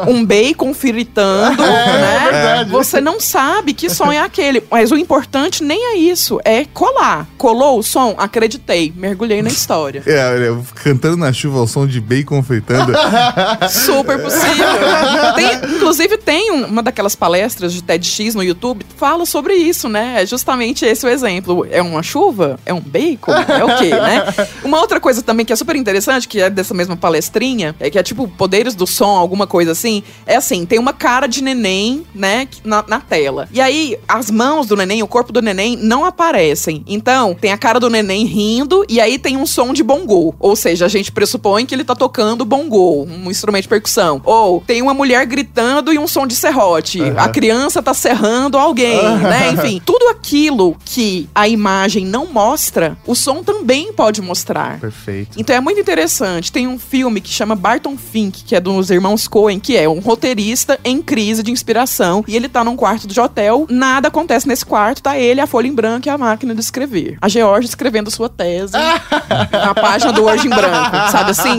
um, [LAUGHS] um bacon fritando, né? verdade. Você não sabe que som é aquele, mas o importante nem é isso, é colar. Colou o som, acreditei, mergulhei na história. É, olha, cantando na chuva ao som de bacon fritando. [LAUGHS] Super possível. Tem- inclusive, tem um- uma daquelas palestras de TEDx no YouTube que fala sobre isso, né? É justamente esse o exemplo. É uma chuva? É um bacon? É o quê, né? [LAUGHS] Uma outra coisa também que é super interessante, que é dessa mesma palestrinha, é que é tipo poderes do som, alguma coisa assim. É assim, tem uma cara de neném, né, na, na tela. E aí, as mãos do neném, o corpo do neném não aparecem. Então, tem a cara do neném rindo e aí tem um som de bongô. Ou seja, a gente pressupõe que ele tá tocando bongô, um instrumento de percussão. Ou tem uma mulher gritando e um som de serrote. A criança tá serrando alguém, né? [LAUGHS] Enfim, tudo aquilo que a imagem não mostra, o som também pode mostrar. Perfeito. Então é muito interessante. Tem um filme que chama Barton Fink, que é dos irmãos Coen, que é um roteirista em crise de inspiração. E ele tá num quarto de hotel, nada acontece nesse quarto, tá ele, a folha em branco e a máquina de escrever. A George escrevendo sua tese [LAUGHS] na página do Word em branco, sabe assim?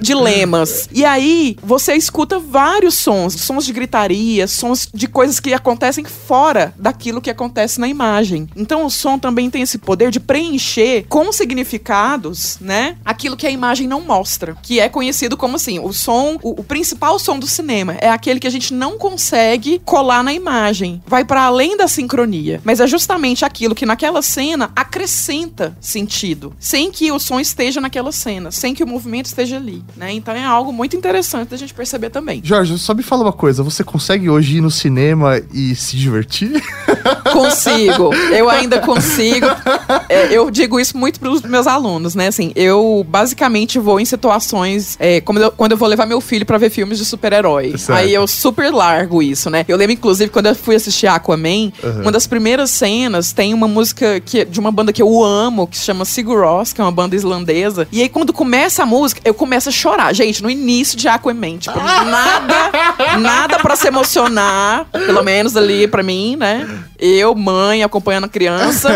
Dilemas. E aí, você escuta vários sons, sons de gritaria, sons de coisas que acontecem fora daquilo que acontece na imagem. Então, o som também tem esse poder de preencher com significados, né? Aquilo que a imagem não mostra, que é conhecido como assim, o som, o, o principal som do cinema é aquele que a gente não consegue colar na imagem, vai para além da sincronia, mas é justamente aquilo que naquela cena acrescenta sentido, sem que o som esteja naquela cena, sem que o movimento esteja ali, né? Então é algo muito interessante da gente perceber também. Jorge, só me fala uma coisa. Você consegue hoje ir no cinema e se divertir? Consigo, eu ainda consigo. [LAUGHS] É, eu digo isso muito para os meus alunos, né? Assim, eu basicamente vou em situações, é, como eu- quando eu vou levar meu filho para ver filmes de super-herói. Aí eu super largo isso, né? Eu lembro, inclusive, quando eu fui assistir Aquaman, uma das primeiras cenas tem uma música que, de uma banda que eu amo, que se chama Sigur Rós, que é uma banda islandesa. E aí, quando começa a música, eu começo a chorar. Gente, no início de Aquaman, tipo, nada, [LAUGHS] nada para se emocionar, pelo menos ali pra mim, né? Eu, mãe, acompanhando a criança.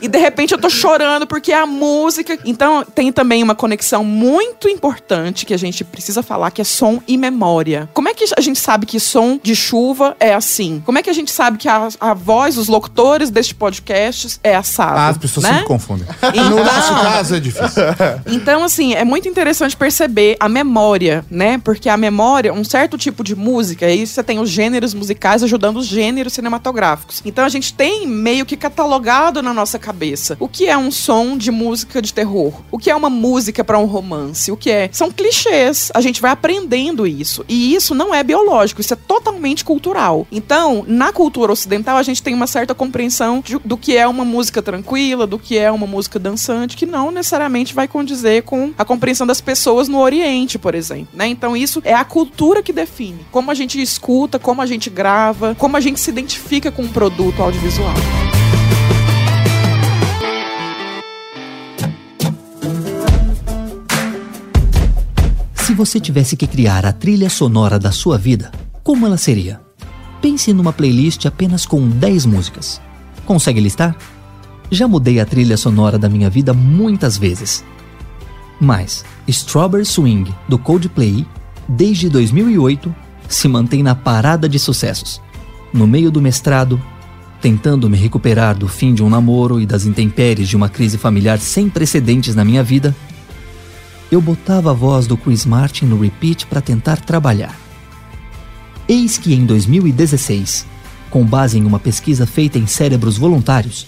e [LAUGHS] de repente eu tô chorando porque é a música. Então tem também uma conexão muito importante que a gente precisa falar, que é som e memória. Como é que a gente sabe que som de chuva é assim? Como é que a gente sabe que a, a voz dos locutores deste podcast é assado? Ah, as pessoas né? sempre confundem. Então- No nosso caso é difícil. [LAUGHS] Então, assim, é muito interessante perceber a memória, né? Porque a memória, um certo tipo de música, aí você tem os gêneros musicais ajudando os gêneros cinematográficos. Então a gente tem meio que catalogado na nossa cabeça o que é um som de música de terror, o que é uma música para um romance, o que é. São clichês. A gente vai aprendendo isso. E isso não é biológico, isso é totalmente cultural. Então, na cultura ocidental, a gente tem uma certa compreensão de- do que é uma música tranquila, do que é uma música dançante, que não necessariamente vai condizer com a compreensão das pessoas no Oriente, por exemplo. Né? Então, isso é a cultura que define como a gente escuta, como a gente grava, como a gente se identifica com um produto audiovisual. Se você tivesse que criar a trilha sonora da sua vida, como ela seria? Pense numa playlist apenas com 10 músicas. Consegue listar? Já mudei a trilha sonora da minha vida muitas vezes. Mas Strawberry Swing do Coldplay, desde 2008, se mantém na parada de sucessos. No meio do mestrado, tentando me recuperar do fim de um namoro e das intempéries de uma crise familiar sem precedentes na minha vida, eu botava a voz do Chris Martin no repeat para tentar trabalhar. Eis que em 2016, com base em uma pesquisa feita em cérebros voluntários,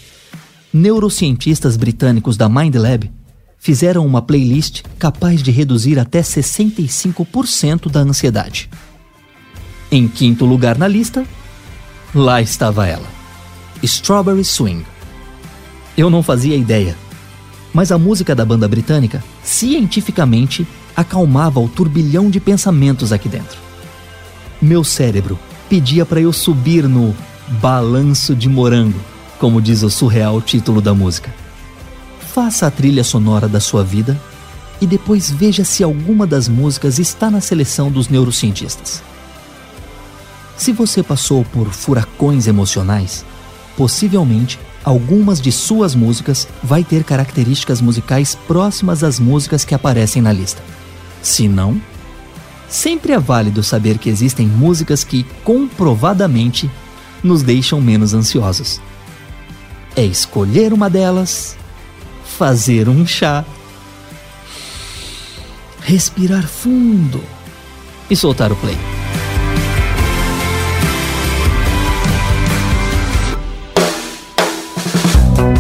neurocientistas britânicos da MindLab fizeram uma playlist capaz de reduzir até 65% da ansiedade. Em quinto lugar na lista, lá estava ela: Strawberry Swing. Eu não fazia ideia mas a música da banda britânica cientificamente acalmava o turbilhão de pensamentos aqui dentro. Meu cérebro pedia para eu subir no balanço de morango, como diz o surreal título da música. Faça a trilha sonora da sua vida e depois veja se alguma das músicas está na seleção dos neurocientistas. Se você passou por furacões emocionais, possivelmente algumas de suas músicas vai ter características musicais próximas às músicas que aparecem na lista. Se não, sempre é válido saber que existem músicas que comprovadamente nos deixam menos ansiosos. É escolher uma delas, fazer um chá, respirar fundo e soltar o play.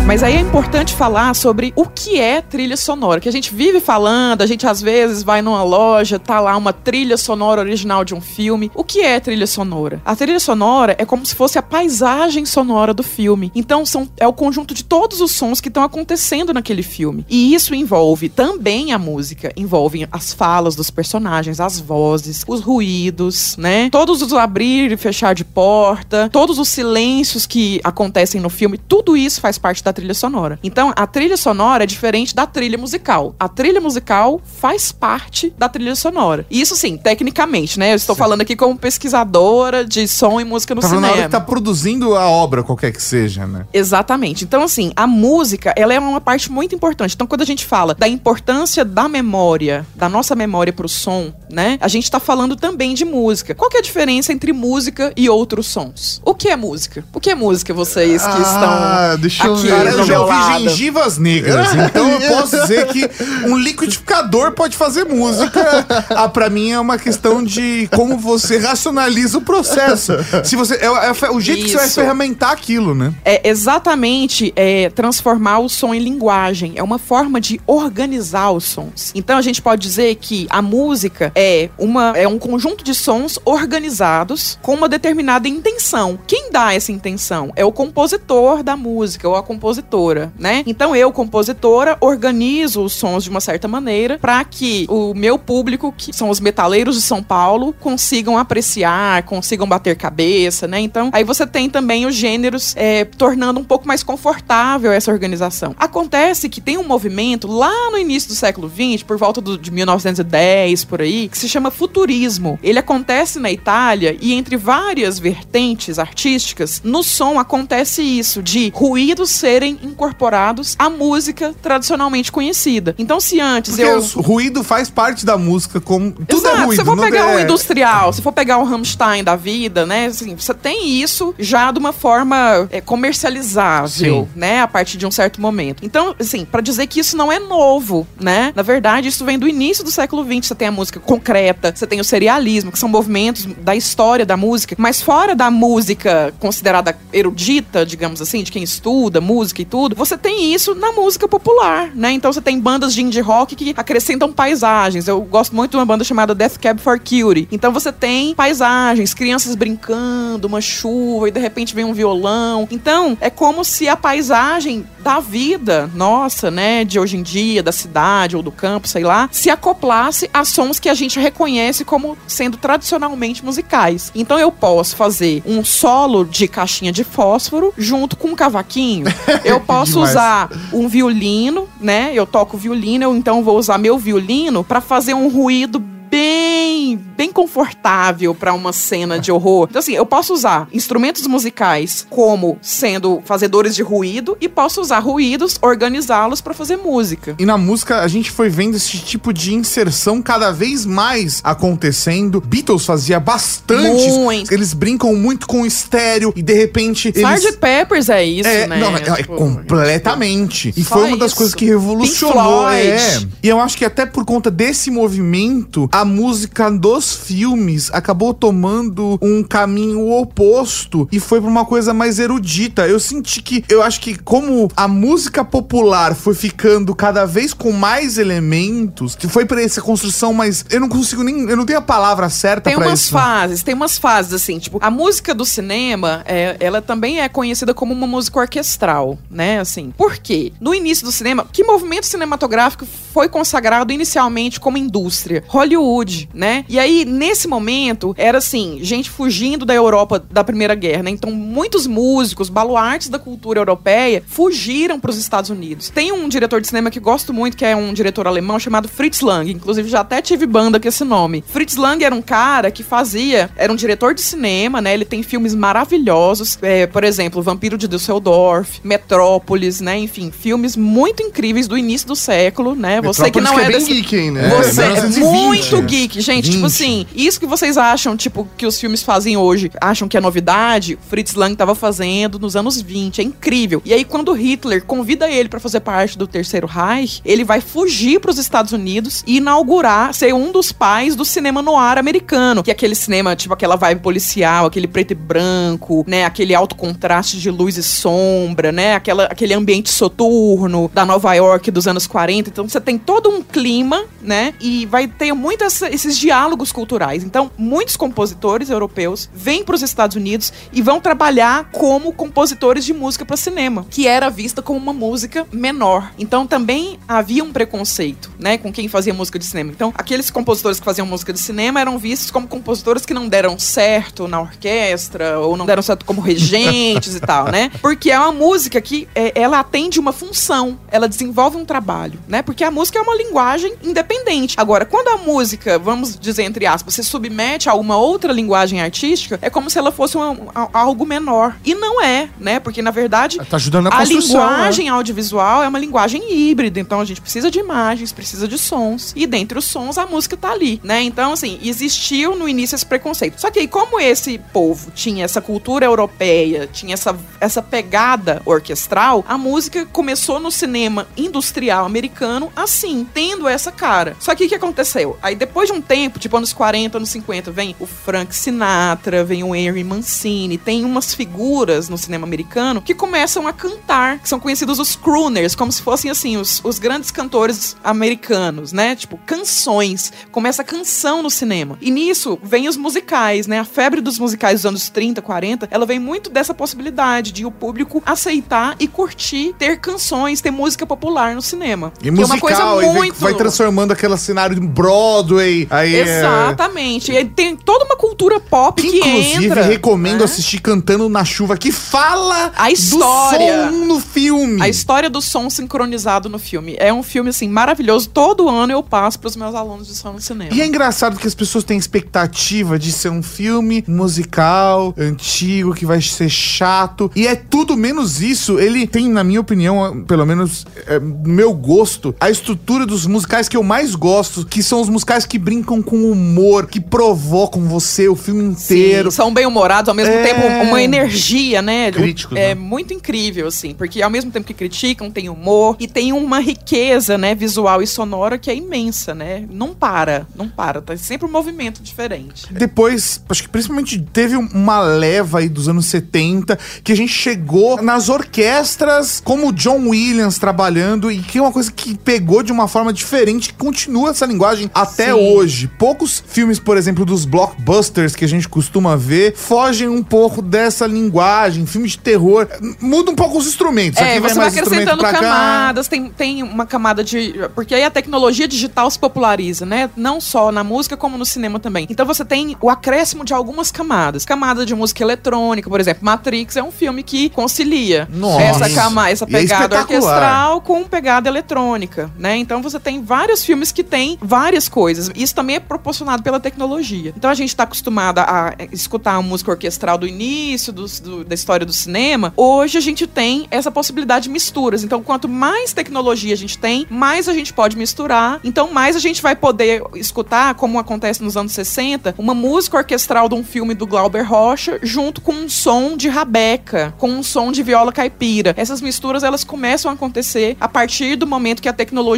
Mas aí é importante falar sobre o que é trilha sonora, que a gente vive falando, a gente às vezes vai numa loja, tá lá uma trilha sonora original de um filme. O que é trilha sonora? A trilha sonora é como se fosse a paisagem sonora do filme. Então são, é o conjunto de todos os sons que estão acontecendo naquele filme. E isso envolve também a música, envolve as falas dos personagens, as vozes, os ruídos, né? Todos os abrir e fechar de porta, todos os silêncios que acontecem no filme, tudo isso faz parte da trilha sonora. Então, a trilha sonora é diferente da trilha musical. A trilha musical faz parte da trilha sonora. Isso sim, tecnicamente, né? Eu estou sim. falando aqui como pesquisadora de som e música no tá cinema. Na hora que tá produzindo a obra, qualquer que seja, né? Exatamente. Então, assim, a música, ela é uma parte muito importante. Então, quando a gente fala da importância da memória, da nossa memória pro som, né? A gente tá falando também de música. Qual que é a diferença entre música e outros sons? O que é música? O que é música, vocês que ah, estão deixa aqui? Eu Cara, eu já ouvi gengivas negras, [LAUGHS] então eu posso dizer que um liquidificador pode fazer música. Ah, pra mim é uma questão de como você racionaliza o processo. Se você, é, é o jeito Isso. que você vai ferramentar aquilo, né? É exatamente é, transformar o som em linguagem. É uma forma de organizar os sons. Então a gente pode dizer que a música é, uma, é um conjunto de sons organizados com uma determinada intenção. Quem dá essa intenção? É o compositor da música ou a compositora compositora, né? Então eu, compositora, organizo os sons de uma certa maneira para que o meu público, que são os metaleiros de São Paulo, consigam apreciar, consigam bater cabeça, né? Então aí você tem também os gêneros é, tornando um pouco mais confortável essa organização. Acontece que tem um movimento lá no início do século XX, por volta do, de 1910 por aí, que se chama futurismo. Ele acontece na Itália e entre várias vertentes artísticas, no som acontece isso de ruídos ser serem incorporados à música tradicionalmente conhecida. Então, se antes Porque eu. O ruído faz parte da música, como. Tudo é Exato. é ruído. Se for pegar um industrial, se for pegar um Rammstein da vida, né? Assim, você tem isso já de uma forma é, comercializável, Sim. né? A partir de um certo momento. Então, assim, para dizer que isso não é novo, né? Na verdade, isso vem do início do século XX. Você tem a música concreta, você tem o serialismo, que são movimentos da história da música, mas fora da música considerada erudita, digamos assim, de quem estuda música música e tudo, você tem isso na música popular, né? Então você tem bandas de indie rock que acrescentam paisagens. Eu gosto muito de uma banda chamada Death Cab for Cutie. Então você tem paisagens, crianças brincando, uma chuva e de repente vem um violão. Então é como se a paisagem da vida nossa, né, de hoje em dia, da cidade ou do campo, sei lá, se acoplasse a sons que a gente reconhece como sendo tradicionalmente musicais. Então eu posso fazer um solo de caixinha de fósforo junto com um cavaquinho. [LAUGHS] Eu posso usar um violino, né? Eu toco violino, eu então vou usar meu violino para fazer um ruído bem, bem confortável para uma cena de horror. Então, assim, eu posso usar instrumentos musicais como sendo fazedores de ruído e posso usar ruídos, organizá-los para fazer música. E na música a gente foi vendo esse tipo de inserção cada vez mais acontecendo. Beatles fazia bastante. Muito. Eles brincam muito com o estéreo e de repente. Eles... Sgt. Peppers é isso, é, né? Não, é, tipo, completamente. E foi uma das isso. coisas que revolucionou. É. E eu acho que até por conta desse movimento, a música dos filmes acabou tomando um caminho oposto e foi pra uma coisa mais erudita. Eu senti que, eu acho que como a música popular foi ficando cada vez com mais elementos, que foi para essa construção mais, eu não consigo nem, eu não tenho a palavra certa para isso. Tem umas fases, tem umas fases assim, tipo, a música do cinema, é, ela também é conhecida como uma música orquestral, né, assim. Por quê? No início do cinema, que movimento cinematográfico foi consagrado inicialmente como indústria, Hollywood, né? E aí nesse momento era assim, gente fugindo da Europa da Primeira Guerra, né? Então muitos músicos, baluartes da cultura europeia fugiram para os Estados Unidos. Tem um diretor de cinema que gosto muito, que é um diretor alemão chamado Fritz Lang, inclusive já até tive banda com esse nome. Fritz Lang era um cara que fazia, era um diretor de cinema, né? Ele tem filmes maravilhosos, é, por exemplo, Vampiro de Düsseldorf, Metrópolis, né? Enfim, filmes muito incríveis do início do século, né? Você que não é, é bem desse... geek, hein, né? Você é 1920. muito geek, gente. Tipo 20. assim, isso que vocês acham, tipo, que os filmes fazem hoje, acham que é novidade, Fritz Lang tava fazendo nos anos 20. É incrível. E aí, quando Hitler convida ele pra fazer parte do Terceiro Reich, ele vai fugir pros Estados Unidos e inaugurar, ser um dos pais do cinema noir americano. Que é aquele cinema, tipo, aquela vibe policial, aquele preto e branco, né? Aquele alto contraste de luz e sombra, né? Aquela, aquele ambiente soturno da Nova York dos anos 40. Então você tem todo um clima, né? E vai ter muito essa- esses diálogos culturais. Então, muitos compositores europeus vêm para os Estados Unidos e vão trabalhar como compositores de música para cinema, que era vista como uma música menor. Então, também havia um preconceito, né, com quem fazia música de cinema. Então, aqueles compositores que faziam música de cinema eram vistos como compositores que não deram certo na orquestra ou não deram certo como regentes e tal, né? Porque é uma música que é, ela atende uma função, ela desenvolve um trabalho, né? Porque a música é uma linguagem independente. Agora, quando a música, vamos dizer entre aspas, se submete a uma outra linguagem artística, é como se ela fosse uma- a- algo menor. E não é, né? Porque na verdade Tá ajudando na a construção, linguagem audiovisual é uma linguagem híbrida, então a gente precisa de imagens, precisa de sons, e dentre os sons a música tá ali, né? Então, assim, existiu no início esse preconceito. Só que aí, como esse povo tinha essa cultura europeia, tinha essa, essa pegada orquestral, a música começou no cinema industrial americano assim, tendo essa cara. Só que o que aconteceu? Aí depois de um tempo, tipo anos 40, anos 50, vem o Frank Sinatra, vem o Henry Mancini, tem umas figuras no cinema americano que começam a cantar, que são conhecidos os crooners, como se fossem assim, os, os grandes cantores americanos, né? Tipo, canções. Começa a canção no cinema. E nisso vem os musicais, né? A febre dos musicais dos anos 30, 40, ela vem muito dessa possibilidade de o público aceitar e curtir ter canções, ter música popular no cinema. E que é coisa muito vai transformando aquele cenário de Broadway. Aí, é- Exatamente. E aí tem toda uma cultura pop Que, que, inclusive, entra. recomendo né? assistir Cantando na Chuva, que fala A história. do som no filme. A história do som sincronizado no filme. É um filme, assim, maravilhoso. Todo ano eu passo pros meus alunos de som no cinema. E é engraçado que as pessoas têm expectativa de ser um filme musical, antigo, que vai ser chato. E é tudo menos isso. Ele tem, na minha opinião, pelo menos é, meu gosto, a estrutura dos musicais que eu mais gosto, que são os musicais que brincam com humor, que provocam você o filme inteiro. Sim, são bem humorados, ao mesmo É. tempo uma energia, né? Críticos, É né? muito incrível, assim, porque ao mesmo tempo que criticam, tem humor e tem uma riqueza, né, visual e sonora que é imensa, né? Não para, não para, tá sempre um movimento diferente. Depois, acho que principalmente teve uma leva aí dos anos 70 que a gente chegou nas orquestras como o John Williams trabalhando e que é uma coisa que pegou de uma forma diferente, que continua essa linguagem até Sim. hoje. Poucos filmes, por exemplo, dos blockbusters que a gente costuma ver, fogem um pouco dessa linguagem. Filme de terror, muda um pouco os instrumentos. É, Aqui você vai instrumento acrescentando cá. camadas, tem, tem uma camada de. Porque aí a tecnologia digital se populariza, né? Não só na música, como no cinema também. Então você tem o acréscimo de algumas camadas. Camada de música eletrônica, por exemplo, Matrix é um filme que concilia Nossa. essa, cama, essa é pegada espetacular. orquestral com pegada eletrônica, né? Então você tem vários filmes que têm várias coisas. Isso também é proporcionado pela tecnologia. Então a gente está acostumado a escutar a música orquestral do início dos- do- da história do cinema. Hoje a gente tem essa possibilidade de misturas. Então quanto mais tecnologia a gente tem, mais a gente pode misturar. Então mais a gente vai poder escutar, como acontece nos anos 60, uma música orquestral de um filme do Glauber Rocha junto com um som de rabeca, com um som de viola caipira. Essas misturas elas começam a acontecer a partir do momento que a tecnologia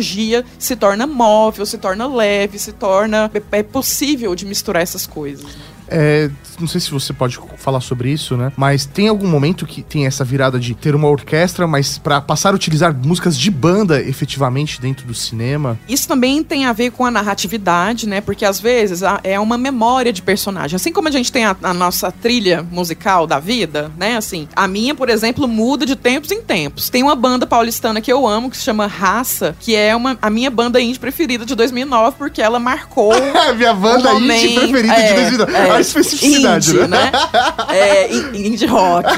se torna móvel, se torna leve, se torna é, é possível de misturar essas coisas. né? É, não sei se você pode falar sobre isso, né? Mas tem algum momento que tem essa virada de ter uma orquestra, mas para passar a utilizar músicas de banda efetivamente dentro do cinema? Isso também tem a ver com a narratividade, né? Porque às vezes é uma memória de personagem. Assim como a gente tem a, a, nossa trilha musical da vida, né? Assim, a minha, por exemplo, muda de tempos em tempos. Tem uma banda paulistana que eu amo, que se chama Raça, que é uma, a minha banda indie preferida de 2009, porque ela marcou. [LAUGHS] minha banda um indie preferida é, de 2009. É, a especificidade, indie, né? né? É, indie rock.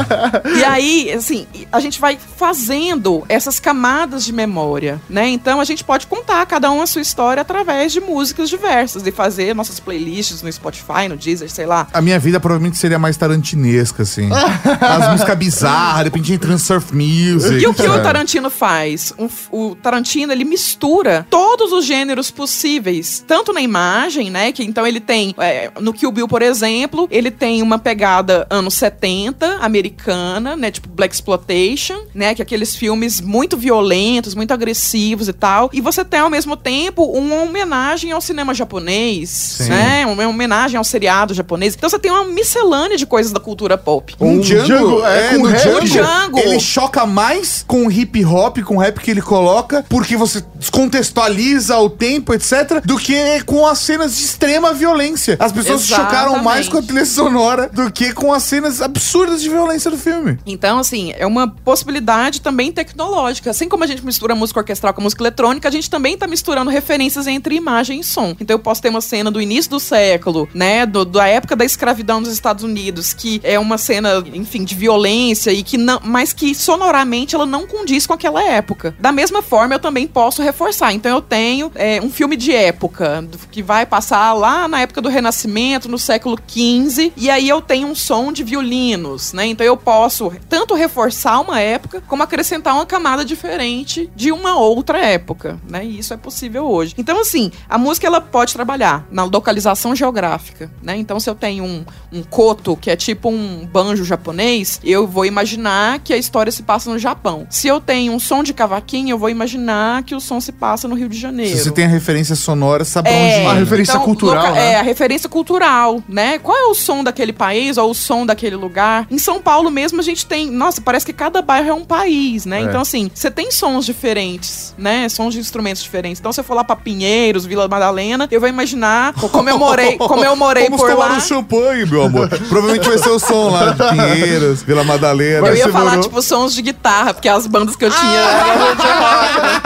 [LAUGHS] e aí, assim, a gente vai fazendo essas camadas de memória, né? Então a gente pode contar cada um a sua história através de músicas diversas e fazer nossas playlists no Spotify, no Deezer, sei lá. A minha vida provavelmente seria mais tarantinesca, assim. [LAUGHS] As músicas bizarras, de repente entra surf music. E o que o Tarantino faz? O Tarantino, ele mistura todos os gêneros possíveis, tanto na imagem, né? Que então ele tem, é, no Kill Bill, por exemplo, ele tem uma pegada anos 70, americana, né? Tipo Black Exploitation, né? Que é aqueles filmes muito violentos, muito agressivos e tal. E você tem, ao mesmo tempo, uma homenagem ao cinema japonês, Sim. né? Uma homenagem ao seriado japonês. Então você tem uma miscelânea de coisas da cultura pop. Um, um Django, Django, é, é no Django, Django, ele choca mais com o hip hop, com o rap que ele coloca, porque você descontextualiza o tempo, etc., do que com as cenas de extrema violência. As pessoas se chocaram mais com a trilha sonora do que com as cenas absurdas de violência do filme. Então, assim, é uma possibilidade também tecnológica. Assim como a gente mistura música orquestral com música eletrônica, a gente também tá misturando referências entre imagem e som. Então eu posso ter uma cena do início do século, né, do, da época da escravidão nos Estados Unidos, que é uma cena, enfim, de violência e que não, mas que sonoramente ela não condiz com aquela época. Da mesma forma, eu também posso reforçar. Então eu tenho é, um filme de época que vai passar lá na época do Renascimento, no século XV, e aí eu tenho um som de violinos, né? Então eu posso tanto reforçar uma época como acrescentar uma camada diferente de uma outra época, né? E isso é possível hoje. Então assim, a música ela pode trabalhar na localização geográfica, né? Então se eu tenho um, um koto que é tipo um banjo japonês, eu vou imaginar que a história se passa no Japão. Se eu tenho um som de cavaquinho, eu vou imaginar que o som se passa no Rio de Janeiro. Se você tem a referência sonora, sabe é, onde A referência então, cultural, loca, né? É, a referência cultural, né? Qual é o som daquele país ou o som daquele lugar? Em São Paulo mesmo a gente tem, nossa, parece que cada bairro é um país, né? É. Então assim, você tem sons diferentes, né? Sons de instrumentos diferentes. Então se eu for lá pra Pinheiros, Vila Madalena, eu vou imaginar [LAUGHS] como eu morei, como eu morei Vamos por lá. um champanhe, meu amor. Provavelmente vai ser o som lá de Pinheiros, Vila Madalena. Eu ia falar morou... tipo sons de guitarra, porque as bandas que eu tinha eram de rock, né?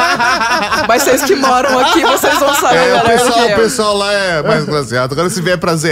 Mas vocês que moram aqui, vocês vão saber é, o pessoal, o pessoal lá é mais baseado. Agora se vier pra ZL,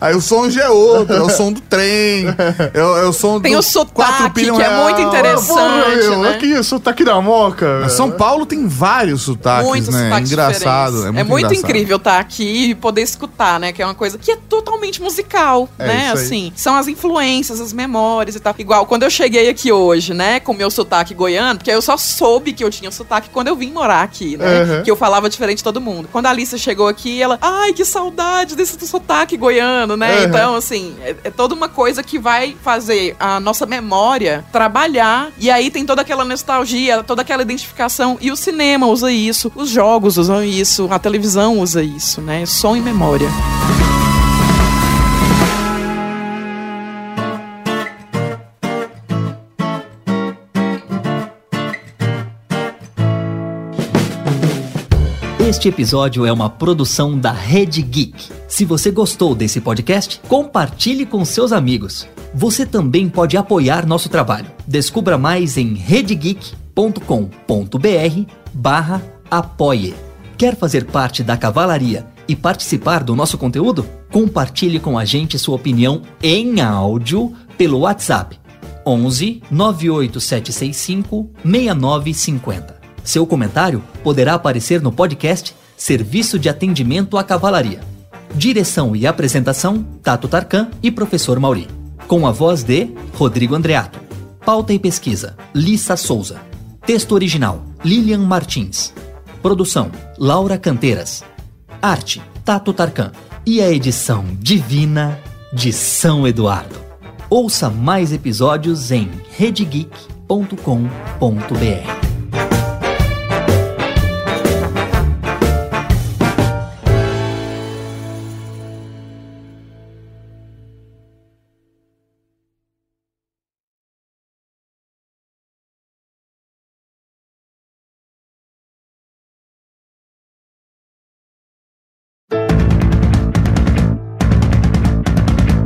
aí o som já é outro, é o som do trem, [LAUGHS] é, é o som tem do o sotaque, que é muito interessante, Pô, né? Aqui, o sotaque da moca. São Paulo tem vários sotaques, Muitos né? Sotaques engraçado. É muito, é muito incrível estar tá aqui e poder escutar, né? Que é uma coisa que é totalmente musical, é né? Assim, são as influências, as memórias e tal. Igual quando eu cheguei aqui hoje, né? Com meu sotaque goiano, porque eu só soube que eu tinha sotaque quando eu vim morar aqui, né? Uhum. Que eu falava diferente de todo mundo. Quando a Alice chegou aqui, ela, ai, que saudade desse sotaque goiano, né? Uhum. Então, assim, é, é toda uma coisa que vai fazer a nossa memória trabalhar. E aí tem toda aquela nostalgia, toda aquela identificação. E o cinema usa isso, os jogos usam isso, a televisão usa isso, né? Som e memória. Este episódio é uma produção da Rede Geek. Se você gostou desse podcast, compartilhe com seus amigos. Você também pode apoiar nosso trabalho. Descubra mais em redegeek.com.br barra apoie. Quer fazer parte da cavalaria e participar do nosso conteúdo? Compartilhe com a gente sua opinião em áudio pelo WhatsApp 11 98765 6950. Seu comentário poderá aparecer no podcast Serviço de Atendimento à Cavalaria. Direção e apresentação: Tato Tarkan e Professor Mauri. Com a voz de Rodrigo Andreato. Pauta e pesquisa: Lissa Souza. Texto original: Lilian Martins. Produção: Laura Canteiras. Arte: Tato Tarkan. E a edição divina de São Eduardo. Ouça mais episódios em redegeek.com.br.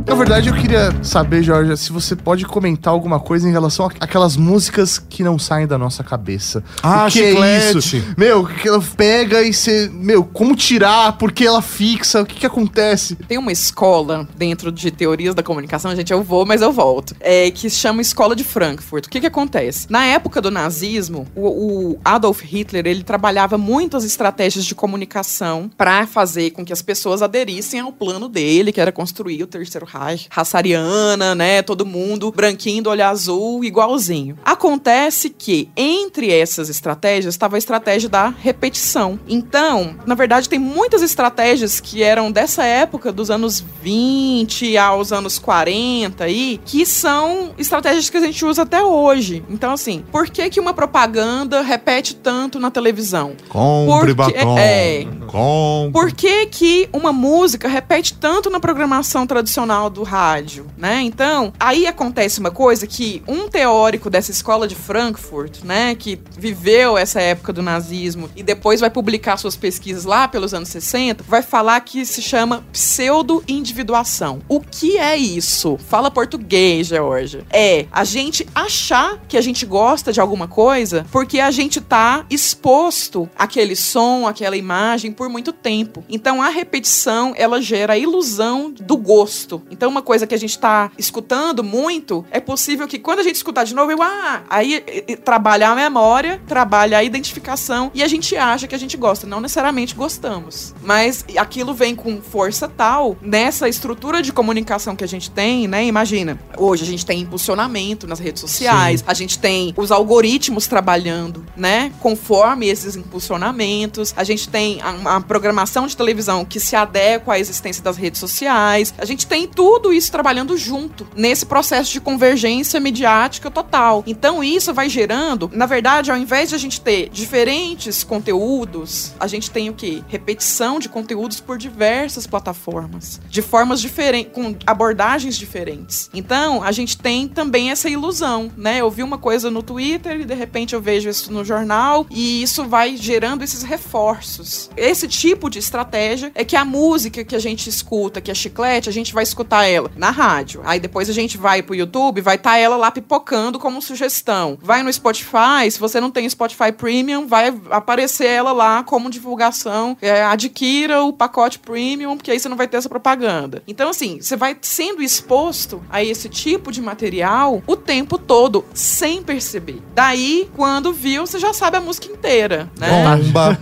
Na verdade, eu queria saber, Jorge, se você pode comentar alguma coisa em relação àquelas músicas que não saem da nossa cabeça. Ah, o que chiclete. é isso? Meu, que ela pega e você. Meu, como tirar? Por que ela fixa? O que que acontece? Tem uma escola dentro de teorias da comunicação, gente, eu vou, mas eu volto. É que se chama Escola de Frankfurt. O que que acontece? Na época do nazismo, o, o Adolf Hitler, ele trabalhava muitas estratégias de comunicação para fazer com que as pessoas aderissem ao plano dele, que era construir o Terceiro raça ariana, né, todo mundo branquinho do olho azul, igualzinho. Acontece que entre essas estratégias estava a estratégia da repetição. Então, na verdade, tem muitas estratégias que eram dessa época, dos anos 20 aos anos 40 aí, que são estratégias que a gente usa até hoje. Então, assim, por que que uma propaganda repete tanto na televisão? Compre Porque- batom. é. Compre. Por que, que uma música repete tanto na programação tradicional do rádio, né? Então, aí acontece uma coisa que um teórico dessa escola de Frankfurt, né, que viveu essa época do nazismo e depois vai publicar suas pesquisas lá pelos anos 60, vai falar que se chama pseudo-individuação. O que é isso? Fala português, Georgia. É a gente achar que a gente gosta de alguma coisa porque a gente tá exposto àquele som, àquela imagem por muito tempo. Então a repetição, ela gera a ilusão do gosto. Então uma coisa que a gente tá escutando muito, é possível que quando a gente escutar de novo, eu, ah, aí trabalha a memória, trabalha a identificação e a gente acha que a gente gosta. Não necessariamente gostamos. Mas aquilo vem com força tal nessa estrutura de comunicação que a gente tem, né? Imagina, hoje a gente tem impulsionamento nas redes sociais, a gente tem os algoritmos trabalhando, né? Conforme esses impulsionamentos, a gente tem a, a programação de televisão que se adequa à existência das redes sociais, a gente tem tudo isso trabalhando junto nesse processo de convergência midiática total. Então isso vai gerando, na verdade, ao invés de a gente ter diferentes conteúdos, a gente tem o quê? Repetição de conteúdos por diversas plataformas, de formas diferentes, com abordagens diferentes. Então, a gente tem também essa ilusão, né? Eu vi uma coisa no Twitter e de repente eu vejo isso no jornal e isso vai gerando esses reforços. Esse tipo de estratégia é que a música que a gente escuta, que é chiclete, a gente vai escutar ela na rádio. Aí depois a gente vai pro YouTube, vai estar ela lá pipocando como sugestão. Vai no Spotify, se você não tem Spotify Premium, vai aparecer ela lá como divulgação. É, adquira o pacote Premium, porque aí você não vai ter essa propaganda. Então, assim, você vai sendo exposto a esse tipo de material o tempo todo, sem perceber. Daí, quando viu, você já sabe a música inteira, né? Bomba.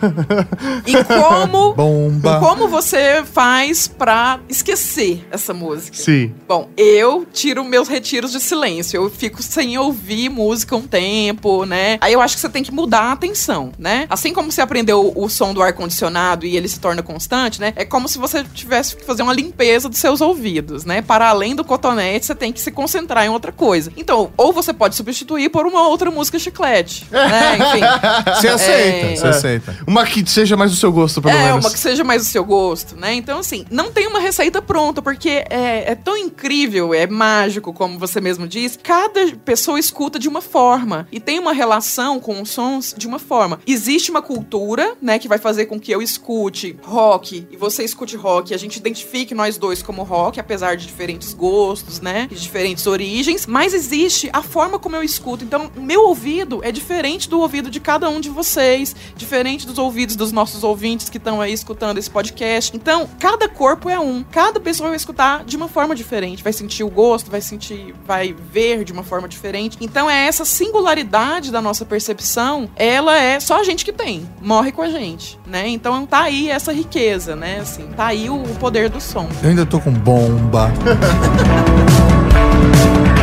E como Bomba. como você faz pra esquecer essa música? Sim. Bom, eu tiro meus retiros de silêncio. Eu fico sem ouvir música um tempo, né? Aí eu acho que você tem que mudar a atenção, né? Assim como você aprendeu o som do ar-condicionado e ele se torna constante, né? É como se você tivesse que fazer uma limpeza dos seus ouvidos, né? Para além do cotonete, você tem que se concentrar em outra coisa. Então, ou você pode substituir por uma outra música chiclete, [LAUGHS] né? Enfim. Você aceita, É. você aceita. Uma que seja mais do seu gosto, pelo É, menos. uma que seja mais do seu gosto, né? Então, assim, não tem uma receita pronta, porque é, é tão incrível, é mágico, como você mesmo diz. Cada pessoa escuta de uma forma e tem uma relação com os sons de uma forma. Existe uma cultura, né, que vai fazer com que eu escute rock e você escute rock a gente identifique nós dois como rock, apesar de diferentes gostos, né, diferentes origens, mas existe a forma como eu escuto. Então, meu ouvido é diferente do ouvido de cada um de vocês, diferente dos ouvidos dos nossos ouvintes que estão aí escutando esse podcast. Então, cada corpo é um. Cada pessoa vai escutar de uma forma diferente, vai sentir o gosto, vai sentir, vai ver de uma forma diferente. Então, é essa singularidade da nossa percepção, ela é só a gente que tem, morre com a gente, né? Então, tá aí essa riqueza, né? Assim, tá aí o, o poder do som. Eu ainda tô com bomba. [LAUGHS]